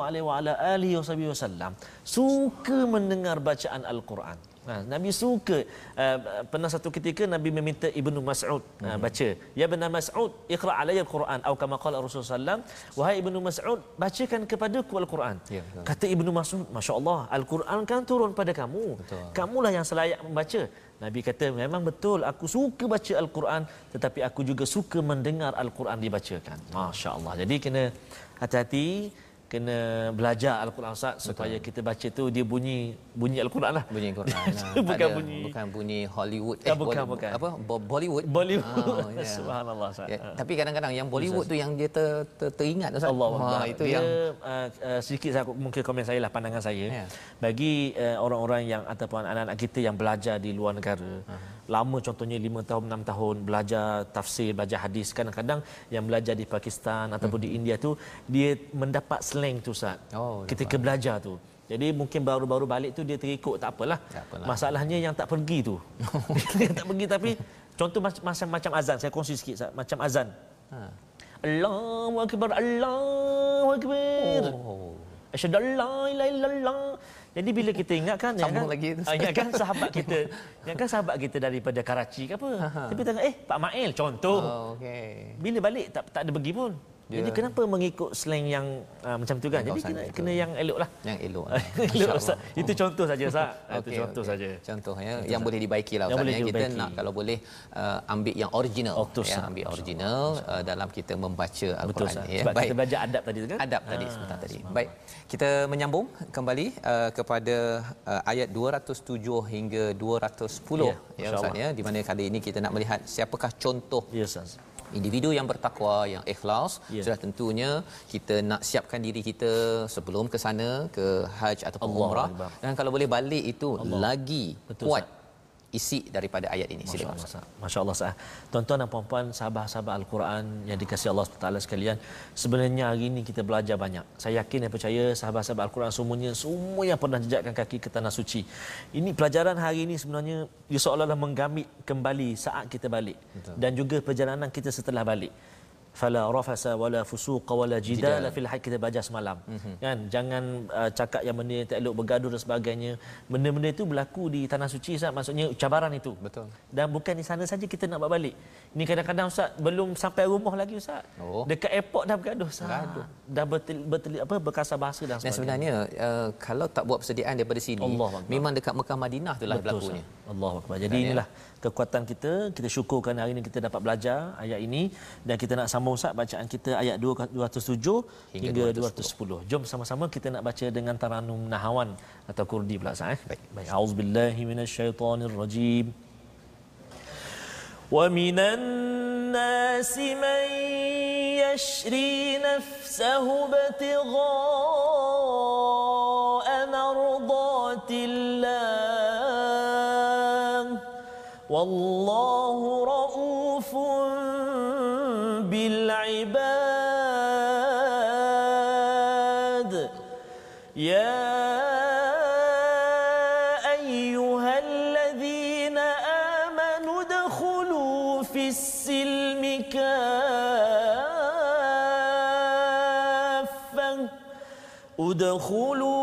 alaihi wasallam suka mendengar bacaan al-Quran. Nah, Nabi suka uh, pernah satu ketika Nabi meminta Ibnu Mas'ud uh, baca. Ya Ibnu Mas'ud iqra alayya al-Quran atau kama qala Rasulullah sallam wahai Ibnu Mas'ud bacakan kepadaku al-Quran. Ya, betul. kata Ibnu Mas'ud masya-Allah al-Quran kan turun pada kamu. Betul. kamulah yang selayak membaca. Nabi kata memang betul aku suka baca al-Quran tetapi aku juga suka mendengar al-Quran dibacakan. masya-Allah. Jadi kena hati-hati kena belajar al-Quran Ustaz supaya kita baca tu dia bunyi bunyi al-Quran lah bunyi Quran. Ah, [laughs] bukan ada, bunyi bukan bunyi Hollywood Ah, bukan, Bolly- bukan. apa Bo- Bollywood. Bollywood Ah, ya. [laughs] subhanallah Ustaz Ya, Ah. tapi kadang-kadang yang Bollywood tu yang dia ter, ter, teringat Ustaz. Allah Akbar. itu dia, yang uh, uh, sedikit saya mungkin komen saya lah pandangan saya Ya. bagi uh, orang-orang yang ataupun anak-anak kita yang belajar di luar negara lama contohnya 5 tahun 6 tahun belajar tafsir belajar hadis kadang-kadang yang belajar di Pakistan ataupun di India tu dia mendapat slang tu Ustaz Oh, ketika belajar tu jadi mungkin baru-baru balik tu dia terikut tak apalah. Tak apalah. Masalahnya yang tak pergi tu. [laughs] [laughs] yang tak pergi tapi contoh macam macam, macam azan saya kongsi sikit Ustaz. macam azan. Ha. Allahu akbar Allahu akbar. Oh. Asyhadu an la ilaha illallah. Jadi bila kita ingatkan Sambung ingatkan, lagi ah, ingatkan sahabat kita, ingatkan sahabat kita daripada Karachi ke apa. Tapi tengok eh Pak Mail contoh. Oh, okey. Bila balik tak tak ada pergi pun. Dia- Jadi kenapa mengikut slang yang uh, macam tu kan? Yang Jadi kena, itu. kena yang elok lah. Yang elok. [laughs] elok Ustaz. Itu contoh saja Ustaz. [laughs] Itu Okey, contoh okey. saja. Contoh ya yang boleh dibaiki lah Yang Ustaz boleh ya. Kita dibaiki. nak kalau boleh uh, ambil yang original Oh, betul, ya ambil original uh, dalam kita membaca Betul al-Quran Ustaz. ya. Sebab Baik. kita belajar adab tadi tu kan? Adab tadi Ah, sebentar tadi. Baik. Kita menyambung kembali uh, kepada uh, ayat 207 hingga 210 Ya, ya Ustaz ya di mana kali ini kita nak melihat siapakah contoh Ya Ustaz. Individu yang bertakwa yang ikhlas Ya. sudah tentunya kita nak siapkan diri kita sebelum ke sana ke haji ataupun umrah. Dan kalau boleh balik itu lagi Betul, kuat isi daripada ayat ini. Silakan Ustaz. Masya-Allah Ustaz. Tuan-tuan dan puan-puan sahabat-sahabat Al-Quran yang dikasihi Allah Taala sekalian, sebenarnya hari ini kita belajar banyak. Saya yakin dan percaya sahabat-sahabat Al-Quran semuanya semua yang pernah jejakkan kaki ke tanah suci. Ini pelajaran hari ini sebenarnya ia seolah-olah menggamit kembali saat kita balik Betul. dan juga perjalanan kita setelah balik fala rafasa wala fusuqa wala jidala fil hayy kita baca semalam. Mm-hmm. kan? Jangan uh, cakap yang benda yang tak elok bergaduh dan sebagainya. Benda-benda itu berlaku di tanah suci Ustaz. Maksudnya cabaran itu. Betul. Dan bukan di sana saja kita nak balik. Ini kadang-kadang Ustaz belum sampai rumah lagi Ustaz. Oh. dekat airport dah bergaduh Ustaz. Bergaduh. dah betul betul apa berkasar bahasa dan sebagainya. dan sebenarnya uh, kalau tak buat persediaan daripada sini Allah memang dekat Mekah Madinah itulah berlakunya. Allah akbar jadi inilah kekuatan kita kita syukurkan hari ini kita dapat belajar ayat ini dan kita nak sambung Ustaz bacaan kita ayat 207 hingga, hingga 210. 210 jom sama-sama kita nak baca dengan taranum nahawan atau kurdi pula Ustaz eh baik baik auzubillahi minasyaitonirrajim ومن الناس من يشري نفسه ابتغاء والله رؤوف بالعباد. يا أيها الذين آمنوا ادخلوا في السلم كافة. ادخلوا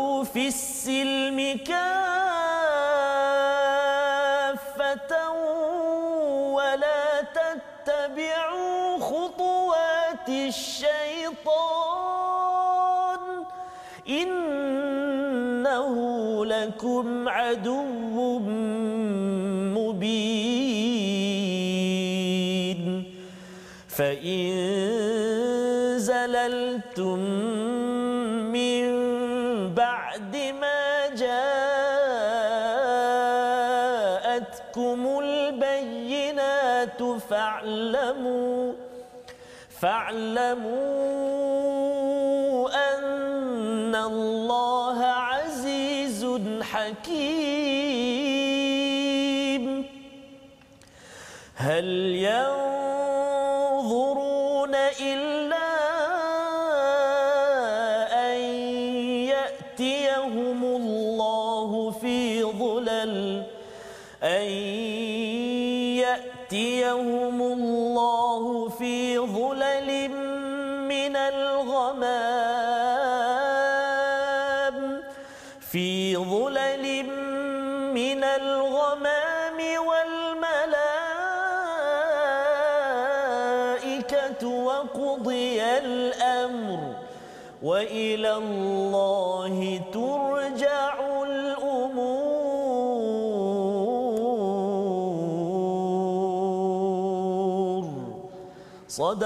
فاعلموا أن الله عزيز حكيم. هل ينظرون إلا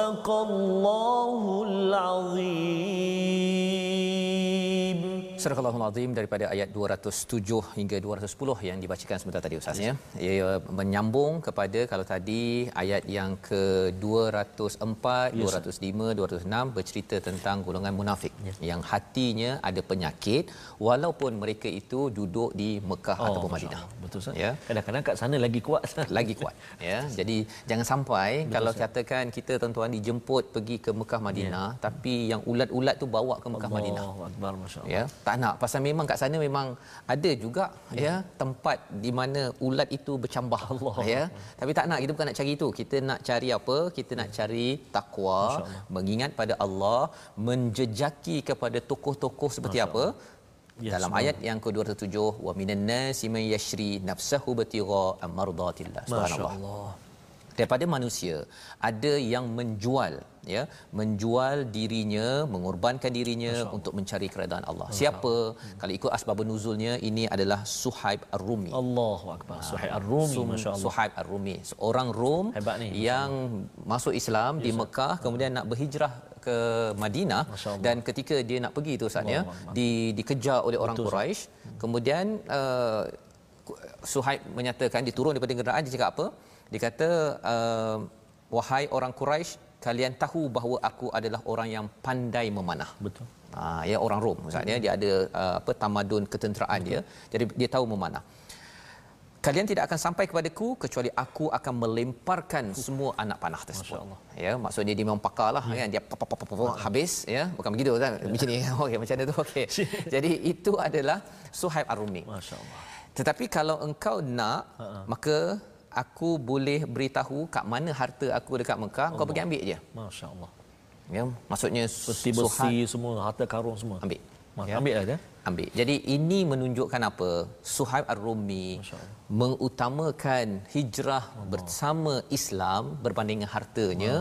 صدق الله العظيم Al-Allahul Azim daripada ayat 207 hingga 210 yang dibacakan sebentar tadi Ustaz ya. Ia menyambung kepada kalau tadi ayat yang ke 204, yes, 205, 206 bercerita tentang golongan munafik yes. yang hatinya ada penyakit walaupun mereka itu duduk di Mekah oh, ataupun Madinah. Betul Ustaz. Ya. Kadang-kadang kat sana lagi kuat lagi kuat ya. [laughs] Jadi jangan sampai Betul, kalau Ustaz. katakan kita tuan-tuan dijemput pergi ke Mekah Madinah ya. tapi yang ulat-ulat tu bawa ke Mekah Allah Madinah. Akbar masya-Allah. Ya tak nak pasal memang kat sana memang ada juga ya, ya tempat di mana ulat itu bercambah Allah. ya. Tapi tak nak kita bukan nak cari itu. Kita nak cari apa? Kita nak cari takwa mengingat pada Allah menjejaki kepada tokoh-tokoh seperti apa? Yes, dalam ayat yang ke-207 wa minan nasi may yashri nafsahu batira amardatillah subhanallah daripada manusia ada yang menjual ya menjual dirinya mengorbankan dirinya untuk mencari keredaan Allah. Siapa? Hmm. kalau ikut asbab nuzulnya ini adalah Suhaib Ar-Rumi. Allahu akbar. Suhaib Ar-Rumi masyaallah Suhaib Ar-Rumi. Seorang Rom ni, yang masuk Islam yes, di Mekah kemudian nak berhijrah ke Madinah dan ketika dia nak pergi tu saatnya di dikejar oleh orang Quraisy kemudian uh, Suhaib menyatakan diturun daripada kenderaan dia cakap apa dia kata uh, wahai orang Quraisy kalian tahu bahawa aku adalah orang yang pandai memanah betul ha ya orang Rom maksudnya dia ada uh, apa tamadun ketenteraan Betul. dia jadi dia tahu memanah kalian tidak akan sampai kepadaku kecuali aku akan melemparkan semua anak panah tersebut. Ya, maksudnya dia memang pakar lah ya. kan. Dia pop, pop, pop, pop, habis ya. Bukan begitu kan. Macam ni. [laughs] Okey, macam mana tu? Okey. [laughs] Jadi itu adalah Suhaib Ar-Rumi. Masya-Allah. Tetapi kalau engkau nak, uh-uh. maka aku boleh beritahu kat mana harta aku dekat Mekah, kau pergi ambil je. Masya-Allah. Ya, maksudnya peti besi semua, harta karun semua. Ambil. Ya. Ambil aja. Ambil. Jadi ini menunjukkan apa? Suhaib Ar-Rumi mengutamakan hijrah Allah. bersama Islam berbanding dengan hartanya.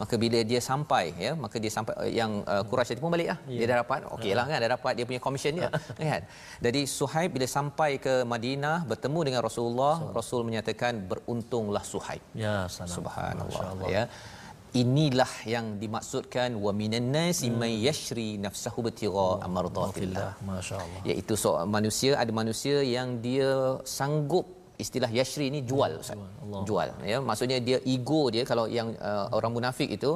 Maka bila dia sampai ya, maka dia sampai eh, yang uh, Quraisy pun baliklah. Ya. Dia dah dapat okeylah kan, dah dapat dia punya komisen dia. [laughs] kan? Jadi Suhaib bila sampai ke Madinah bertemu dengan Rasulullah, Rasul menyatakan beruntunglah Suhaib. Ya, subhanallah. Ya inilah yang dimaksudkan wa minan nasi may yashri nafsahu bitira amardatillah masyaallah. Iaitu so manusia ada manusia yang dia sanggup istilah yashri ni jual Ustaz. jual ya. Maksudnya dia ego dia kalau yang uh, orang munafik itu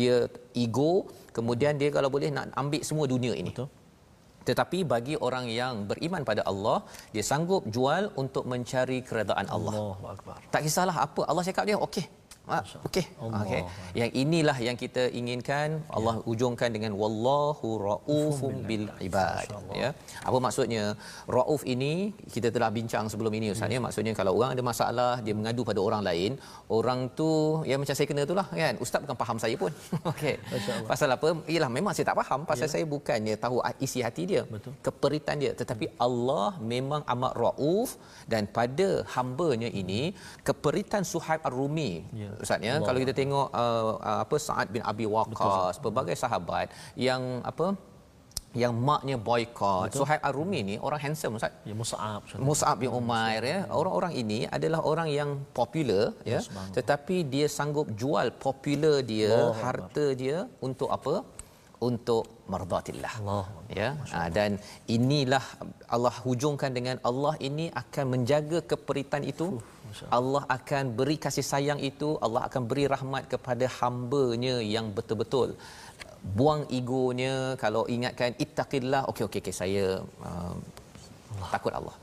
dia ego kemudian dia kalau boleh nak ambil semua dunia ini. Betul. Tetapi bagi orang yang beriman pada Allah dia sanggup jual untuk mencari keredaan Allah. Allahuakbar tak kisahlah apa Allah cakap dia okey okey. Okey. Yang inilah yang kita inginkan Allah ya. ujungkan dengan wallahu raufum bil ibad. Ya. Apa maksudnya? Rauf ini kita telah bincang sebelum ini Ustaz ya. Maksudnya kalau orang ada masalah dia mengadu pada orang lain, orang tu ya macam saya kena itulah kan. Ustaz bukan faham saya pun. [laughs] Okey. Pasal apa? Ialah memang saya tak faham pasal ya. saya bukannya tahu isi hati dia. Betul. Keperitan dia. Tetapi Allah memang amat rauf dan pada hamba-Nya ini keperitan Suhaib Ar-Rumi ya ustaz ya. Kalau kita tengok uh, uh, apa Saad bin Abi Waqqas pelbagai sahabat yang apa yang maknya boykot Suhaib Ar-Rumi ni orang handsome ustaz. Ya Mus'ab Mus'ab bin Umair ya. Orang-orang ini adalah orang yang popular ya tetapi dia sanggup jual popular dia Allah harta Allah. dia untuk apa? Untuk mardatillah. Allah ya. Ha, dan inilah Allah hujungkan dengan Allah ini akan menjaga keperitan itu uh Allah. Akan beri kasih sayang itu Allah akan beri rahmat kepada hamba-Nya yang betul-betul buang egonya. Kalau ingatkan ittaqillah okey okey okay, saya uh, Allah. takut Allah.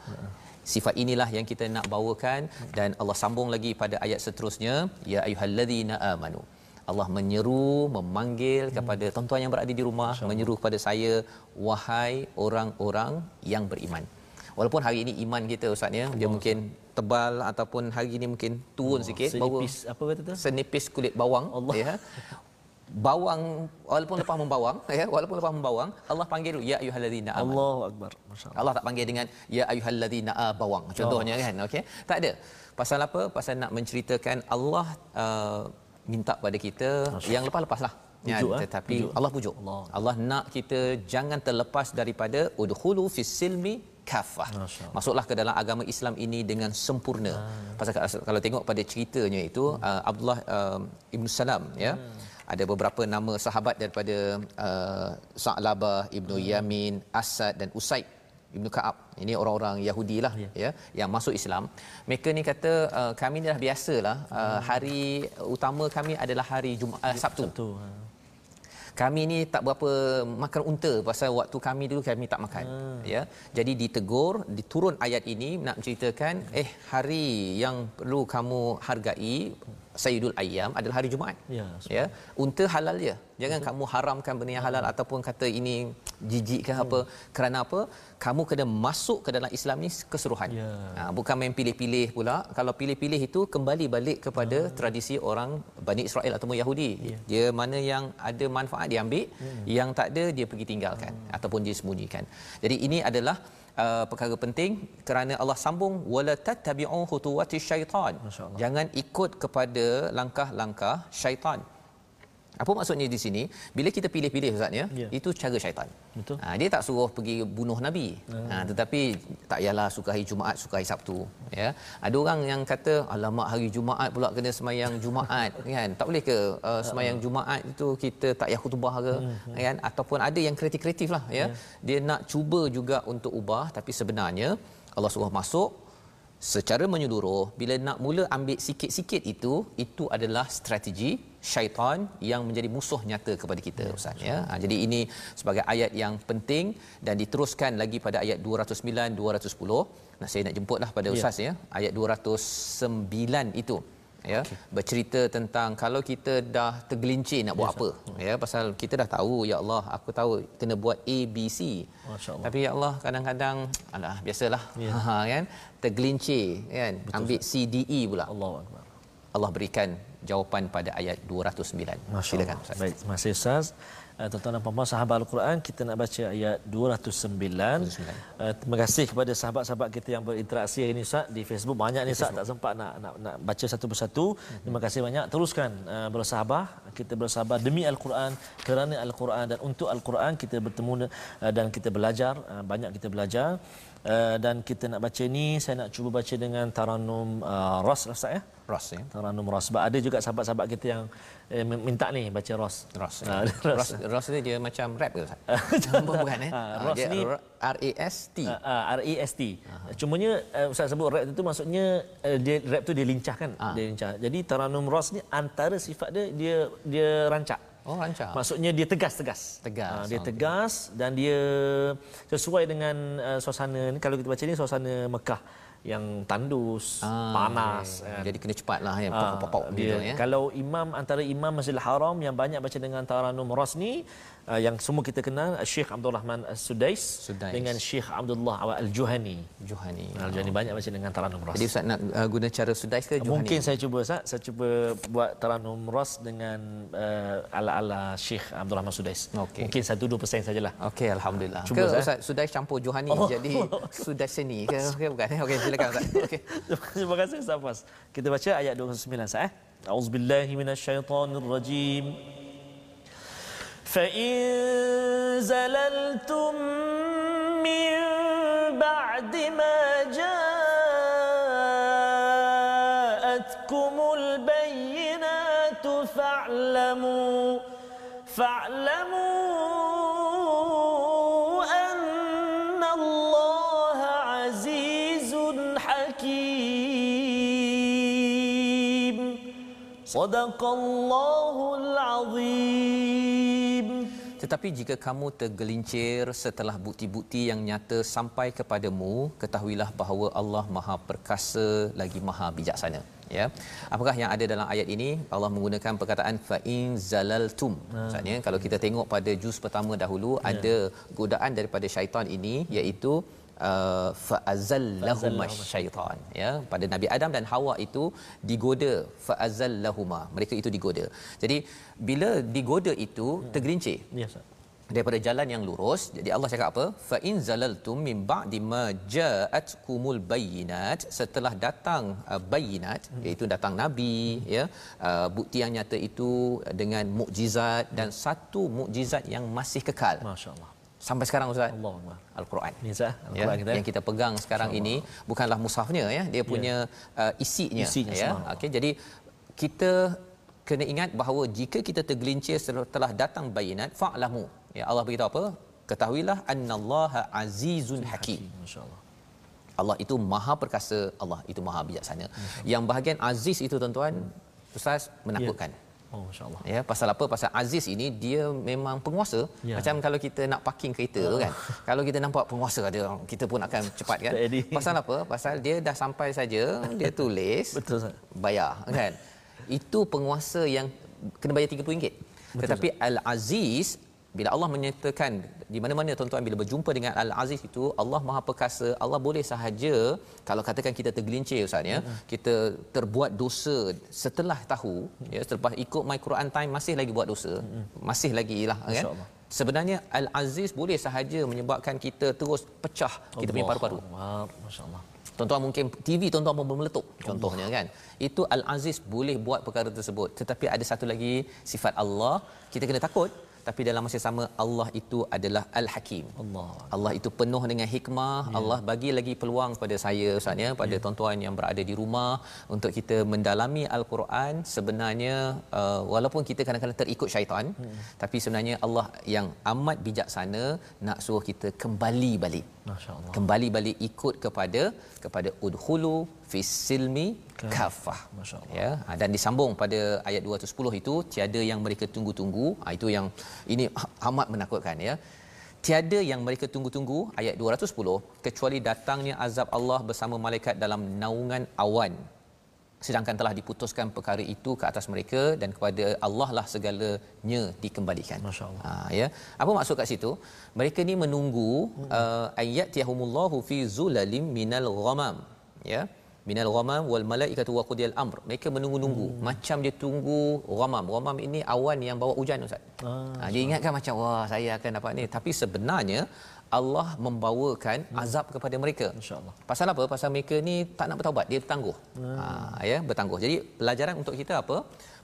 Sifat inilah yang kita nak bawakan dan Allah sambung lagi pada ayat seterusnya. Ya ayyuhallazina amanu. Allah menyeru memanggil kepada tuan-tuan yang berada di rumah menyeru kepada saya wahai orang-orang yang beriman. Walaupun hari ini iman kita ustaz ya dia mungkin tebal ataupun hari ini mungkin turun oh, sikit senipis apa kata tu senipis kulit bawang Allah. ya bawang walaupun lepas membawang [laughs] ya walaupun lepas membawang Allah panggil ya ayyuhallazina amanu Allahu akbar masyaallah Allah tak panggil dengan ya ayyuhallazina bawang contohnya oh. kan okey tak ada pasal apa pasal nak menceritakan Allah uh, minta pada kita yang lepas-lepaslah Ya, pujuk, eh? tetapi pujuk. Allah pujuk. Allah. Allah nak kita jangan terlepas daripada udkhulu fis silmi kafah. Masuklah ke dalam agama Islam ini dengan sempurna. Ah. Pasal kalau tengok pada ceritanya itu hmm. uh, Abdullah uh, Ibn Salam ya. Hmm. Ada beberapa nama sahabat daripada uh, Sa'labah, Ibnu hmm. Yamin, Asad dan Usaid Ibnu Ka'ab. Ini orang-orang Yahudi lah ya. ya yang masuk Islam. Mereka ni kata uh, kami ni dah biasalah uh, hmm. hari utama kami adalah hari Jumaat uh, Sabtu. Sabtu. Ha kami ni tak berapa makan unta pasal waktu kami dulu kami tak makan hmm. ya jadi ditegur diturun ayat ini nak menceritakan eh hari yang perlu kamu hargai Sayyidul Ayyam adalah hari Jumaat. Ya. Ya. Unta halal je. Jangan Betul. kamu haramkan benda yang halal ataupun kata ini jijik ke hmm. apa. Kerana apa? Kamu kena masuk ke dalam Islam ni keseluruhan. Ya. Ha, bukan main pilih-pilih pula. Kalau pilih-pilih itu kembali balik kepada ya. tradisi orang Bani Israel ataupun Yahudi. Ya. Dia mana yang ada manfaat dia ambil, ya. yang tak ada dia pergi tinggalkan ya. ataupun dia sembunyikan. Jadi ini adalah uh, perkara penting kerana Allah sambung wala tattabi'u khutuwati syaitan jangan ikut kepada langkah-langkah syaitan apa maksudnya di sini? Bila kita pilih-pilih ustaz ya, yeah. itu cara syaitan. Betul. Ha, dia tak suruh pergi bunuh nabi. Hmm. Ha, tetapi tak yalah suka hari Jumaat, suka hari Sabtu, ya. Ada orang yang kata alamak hari Jumaat pula kena semayang Jumaat, [laughs] kan? Tak boleh ke uh, semayang Jumaat itu kita tak payah khutbah ke, hmm. kan? Ataupun ada yang kreatif-kreatif lah, ya. Yeah. Dia nak cuba juga untuk ubah tapi sebenarnya Allah suruh masuk secara menyeluruh bila nak mula ambil sikit-sikit itu itu adalah strategi syaitan yang menjadi musuh nyata kepada kita ustaz ya. ha, jadi ini sebagai ayat yang penting dan diteruskan lagi pada ayat 209 210 nah saya nak jemputlah pada ya. ustaz ya ayat 209 itu ya. Okay. bercerita tentang kalau kita dah tergelincir nak buat yes, apa ya pasal kita dah tahu ya Allah aku tahu kena buat A B C. Tapi ya Allah kadang-kadang alah biasalah. Ya. ha [laughs] kan? Tergelincir kan? Betul, ambil C D E pula. Allah Allah berikan jawapan pada ayat 209 silakan ustaz baik terima kasih ustaz Uh, tuan-tuan dan puan-puan sahabat Al-Quran kita nak baca ayat 209. 209. Uh, terima kasih kepada sahabat-sahabat kita yang berinteraksi hari ini Ustaz di Facebook banyak ni Ustaz tak sempat nak, nak nak baca satu persatu. Hmm. Terima kasih banyak. Teruskan uh, bersabar. Kita bersabar demi Al-Quran kerana Al-Quran dan untuk Al-Quran kita bertemu uh, dan kita belajar uh, banyak kita belajar. Uh, dan kita nak baca ni saya nak cuba baca dengan taranum uh, Ras Ustaz ya. Ras ya. Taranum Ras. Sebab ada juga sahabat-sahabat kita yang eh, minta ni baca Ras. Ras. Uh, Ras. Ras ni dia macam rap ke Ustaz? [laughs] bukan eh. [laughs] Uh, Ras ni R A S T. Uh, uh, R A S T. Uh-huh. Cumanya uh, Ustaz sebut rap itu maksudnya uh, dia rap tu dia lincah kan? Uh. Dia lincah. Jadi taranum Ras ni antara sifat dia dia dia rancak. Oh rancak. Maksudnya dia tegas-tegas. Tegas. Uh, dia tegas dan dia sesuai dengan uh, suasana ni kalau kita baca ni suasana Mekah yang tandus, ah, panas. Okay. Kan. Jadi kena cepatlah ya, pop-pop ah, dia. Ya. Kalau imam antara imam Masjidil Haram yang banyak baca dengan taranum rasni, uh, yang semua kita kenal Syekh Abdul Rahman As-Sudais dengan Syekh Abdullah Al-Juhani. Juhani. Al-Juhani oh. banyak baca dengan taranum ras. Jadi Ustaz nak uh, guna cara Sudais ke Juhani? Mungkin saya cuba Ustaz, saya cuba buat taranum ras dengan uh, ala-ala Syekh Abdul Rahman Sudais. Okay. Mungkin 1-2% sajalah. Okey, alhamdulillah. Cuba ke Ustaz Sudais campur Juhani oh. jadi [laughs] Sudais seni ke okay, bukan? [laughs] Okey, silakan Ustaz. Okey. [laughs] Terima kasih Ustaz Kita baca ayat 29 Ustaz eh. A'udzubillahi minasyaitonirrajim. فإن زللتم من بعد ما جاءتكم البينات فاعلموا فاعلموا أن الله عزيز حكيم. صدق الله العظيم. Tetapi jika kamu tergelincir setelah bukti-bukti yang nyata sampai kepadamu, ketahuilah bahawa Allah Maha Perkasa lagi Maha Bijaksana. Ya. Apakah yang ada dalam ayat ini? Allah menggunakan perkataan fa in zalaltum. Hmm. Maksudnya kalau kita tengok pada juz pertama dahulu ya. ada godaan daripada syaitan ini iaitu uh, fa azallahum syaitan ya pada Nabi Adam dan Hawa itu digoda fa azallahuma mereka itu digoda. Jadi bila digoda itu hmm. tergelincir. Yes daripada jalan yang lurus jadi Allah cakap apa? Fa in zalaltum min ba'di ma ja'atkumul bayyinat setelah datang uh, bayinat hmm. iaitu datang nabi ya uh, bukti yang nyata itu dengan mukjizat dan satu mukjizat yang masih kekal. Masyaallah sampai sekarang ustaz? Allah al-Quran. Ni sah al-Quran ya, kita. yang kita pegang sekarang ini bukanlah mushafnya ya. Dia ya. punya ya. uh, isinya, isinya ya. okey jadi kita kena ingat bahawa jika kita tergelincir setelah datang bayinat fa'lamu. Ya Allah beritahu apa? Ketahuilah annallaha azizun hakim masyaallah. Allah itu maha perkasa. Allah itu maha bijaksana. Yang bahagian aziz itu tuan-tuan ustaz menakutkan. Ya. Oh. Ya, pasal apa? Pasal Aziz ini dia memang penguasa. Ya. Macam kalau kita nak parking kereta tu kan. [laughs] kalau kita nampak penguasa ada, kita pun akan cepat kan. pasal apa? Pasal dia dah sampai saja, dia [laughs] tulis Betul Ustaz. Bayar kan. [laughs] Itu penguasa yang kena bayar RM30. Tetapi Al-Aziz bila Allah menyatakan di mana-mana tuan-tuan bila berjumpa dengan Al-Aziz itu Allah Maha Perkasa Allah boleh sahaja kalau katakan kita tergelincir ustaz ya hmm. kita terbuat dosa setelah tahu hmm. ya selepas ikut my Quran time masih lagi buat dosa hmm. masih lagi lah kan sebenarnya Al-Aziz boleh sahaja menyebabkan kita terus pecah kita punya paru-paru masya-Allah Tuan-tuan mungkin TV tuan-tuan pun meletup contohnya kan. Itu Al-Aziz boleh buat perkara tersebut. Tetapi ada satu lagi sifat Allah, kita kena takut tapi dalam masa sama Allah itu adalah Al-Hakim. Allah. Allah itu penuh dengan hikmah. Ya. Allah bagi lagi peluang pada saya Ustaz ya, pada ya. tuan-tuan yang berada di rumah untuk kita mendalami Al-Quran. Sebenarnya uh, walaupun kita kadang-kadang terikut syaitan, hmm. tapi sebenarnya Allah yang amat bijaksana nak suruh kita kembali balik. Masya-Allah. Kembali balik ikut kepada kepada udhulu fis silmi kafah Masya-Allah. ya ha, dan disambung pada ayat 210 itu tiada yang mereka tunggu-tunggu ha, itu yang ini amat menakutkan ya tiada yang mereka tunggu-tunggu ayat 210 kecuali datangnya azab Allah bersama malaikat dalam naungan awan sedangkan telah diputuskan perkara itu ke atas mereka dan kepada Allah lah segalanya dikembalikan. Masya-Allah. Ha, ya. Apa maksud kat situ? Mereka ni menunggu uh, ayat tiyahumullahu fi zulalim minal ghamam. Ya. Minal ghamam wal malaikatu wa qudiyal amr. Mereka menunggu-nunggu hmm. macam dia tunggu ghamam. Ghamam ini awan yang bawa hujan ustaz. Ah, ha, dia ingatkan macam wah saya akan dapat ni tapi sebenarnya Allah membawakan azab kepada mereka. Insya-Allah. Pasal apa? Pasal mereka ni tak nak bertaubat, dia bertangguh. Hmm. Ha, ya, bertangguh. Jadi pelajaran untuk kita apa?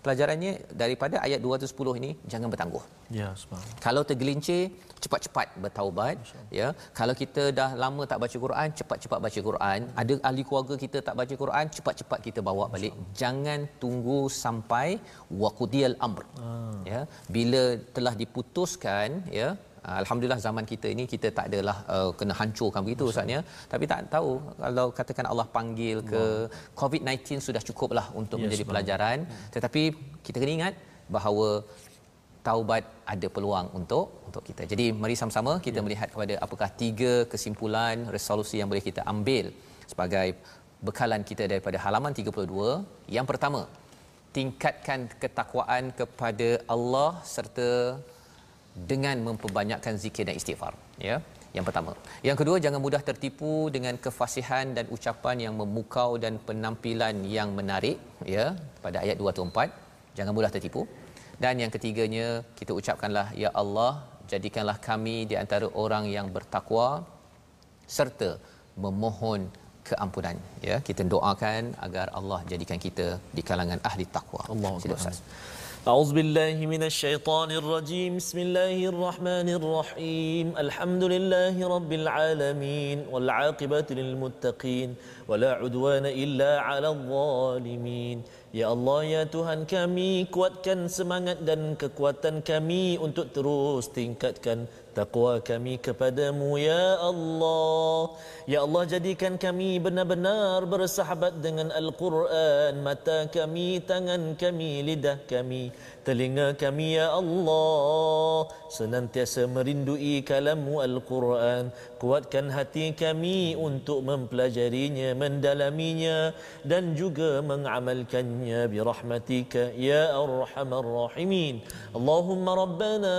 Pelajarannya daripada ayat 210 ini jangan bertangguh. Ya, subhanallah. Kalau tergelincir, cepat-cepat bertaubat, ya. Kalau kita dah lama tak baca Quran, cepat-cepat baca Quran. Ada ahli keluarga kita tak baca Quran, cepat-cepat kita bawa balik. Jangan tunggu sampai waqudiyal amr. Ah. Ya, bila telah diputuskan, ya, Alhamdulillah zaman kita ini kita tak adalah uh, kena hancurkan begitu Ustaz ya. Tapi tak tahu kalau katakan Allah panggil ke COVID-19 sudah cukuplah untuk Yes, menjadi betul. pelajaran. Tetapi kita kena ingat bahawa taubat ada peluang untuk untuk kita. Jadi mari sama-sama kita melihat kepada apakah tiga kesimpulan resolusi yang boleh kita ambil sebagai bekalan kita daripada halaman 32. Yang pertama, tingkatkan ketakwaan kepada Allah serta dengan memperbanyakkan zikir dan istighfar ya. Yang pertama. Yang kedua jangan mudah tertipu dengan kefasihan dan ucapan yang memukau dan penampilan yang menarik ya pada ayat 2 atau 4 jangan mudah tertipu. Dan yang ketiganya kita ucapkanlah ya Allah jadikanlah kami di antara orang yang bertakwa serta memohon keampunan. Ya kita doakan agar Allah jadikan kita di kalangan ahli takwa Akbar. Ustaz أعوذ بالله من الشيطان الرجيم بسم الله الرحمن الرحيم الحمد لله رب العالمين والعاقبة للمتقين ولا عدوان إلا على الظالمين Ya Allah, ya Tuhan kami, kuatkan semangat dan kekuatan kami untuk terus tingkatkan takwa kami kepadamu, Ya Allah. Ya Allah, jadikan kami benar-benar bersahabat dengan Al-Quran, mata kami, tangan kami, lidah kami, Telinga kami ya Allah. Senantiasa merindui kalamu Al-Quran. Kuatkan hati kami untuk mempelajarinya Mendalaminya dan juga mengamalkannya. Birahmatika ya Ar-Rahman Rahimin. Allahumma Rabbana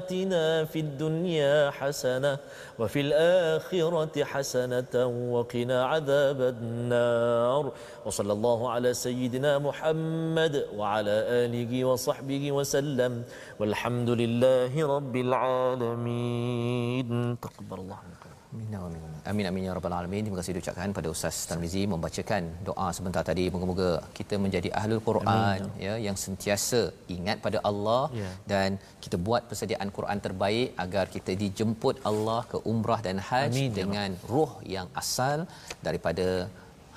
atina fid dunya hasanah وفي الآخرة حسنة وقنا عذاب النار. وصلى الله على سيدنا محمد وعلى آله وصحبه وسلم. والحمد لله رب العالمين. تقبل الله منكم Amin, amin. Amin, amin ya rabbal alamin. Terima kasih diucapkan pada Ustaz Tarmizi membacakan doa sebentar tadi. Moga-moga kita menjadi ahlul Quran ya yang sentiasa ingat pada Allah Ya. dan kita buat persediaan Quran terbaik agar kita dijemput Allah ke umrah dan haji Amin, ya dengan ruh yang asal daripada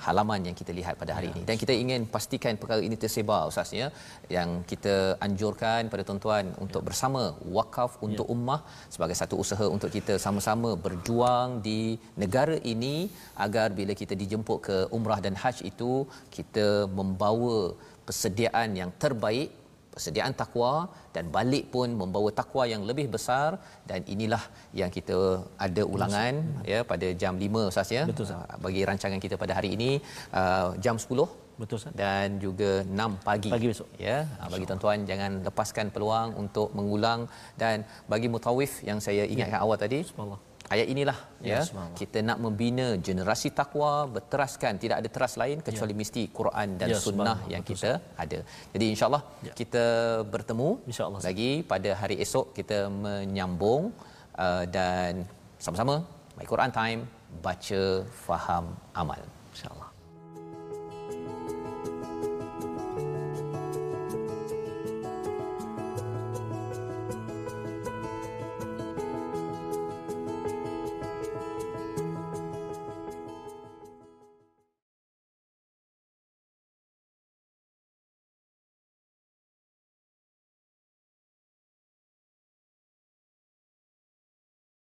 halaman yang kita lihat pada hari ini. Dan kita ingin pastikan perkara ini tersebar ustaz ya. Yang kita anjurkan pada tuan-tuan untuk bersama wakaf untuk ummah sebagai satu usaha untuk kita sama-sama berjuang di negara ini agar bila kita dijemput ke umrah dan haji itu kita membawa persediaan yang terbaik persediaan takwa dan balik pun membawa takwa yang lebih besar dan inilah yang kita ada ulangan ya pada jam 5 ustaz ya Betul, Ustaz. Uh, bagi rancangan kita pada hari ini uh, jam 10 Betul Ustaz. dan juga 6 pagi Pagi besok. ya uh, bagi tuan-tuan jangan lepaskan peluang untuk mengulang dan bagi mutawif yang saya ingatkan awal tadi Subhanallah. Ayat inilah Ya, ya. kita nak membina generasi takwa berteraskan. Tidak ada teras lain kecuali mesti Quran dan Ya, sunnah yang Betul, kita ada. Jadi insyaallah Ya. kita bertemu InsyaAllah. lagi pada hari esok kita menyambung uh, dan sama-sama My Quran Time baca faham amal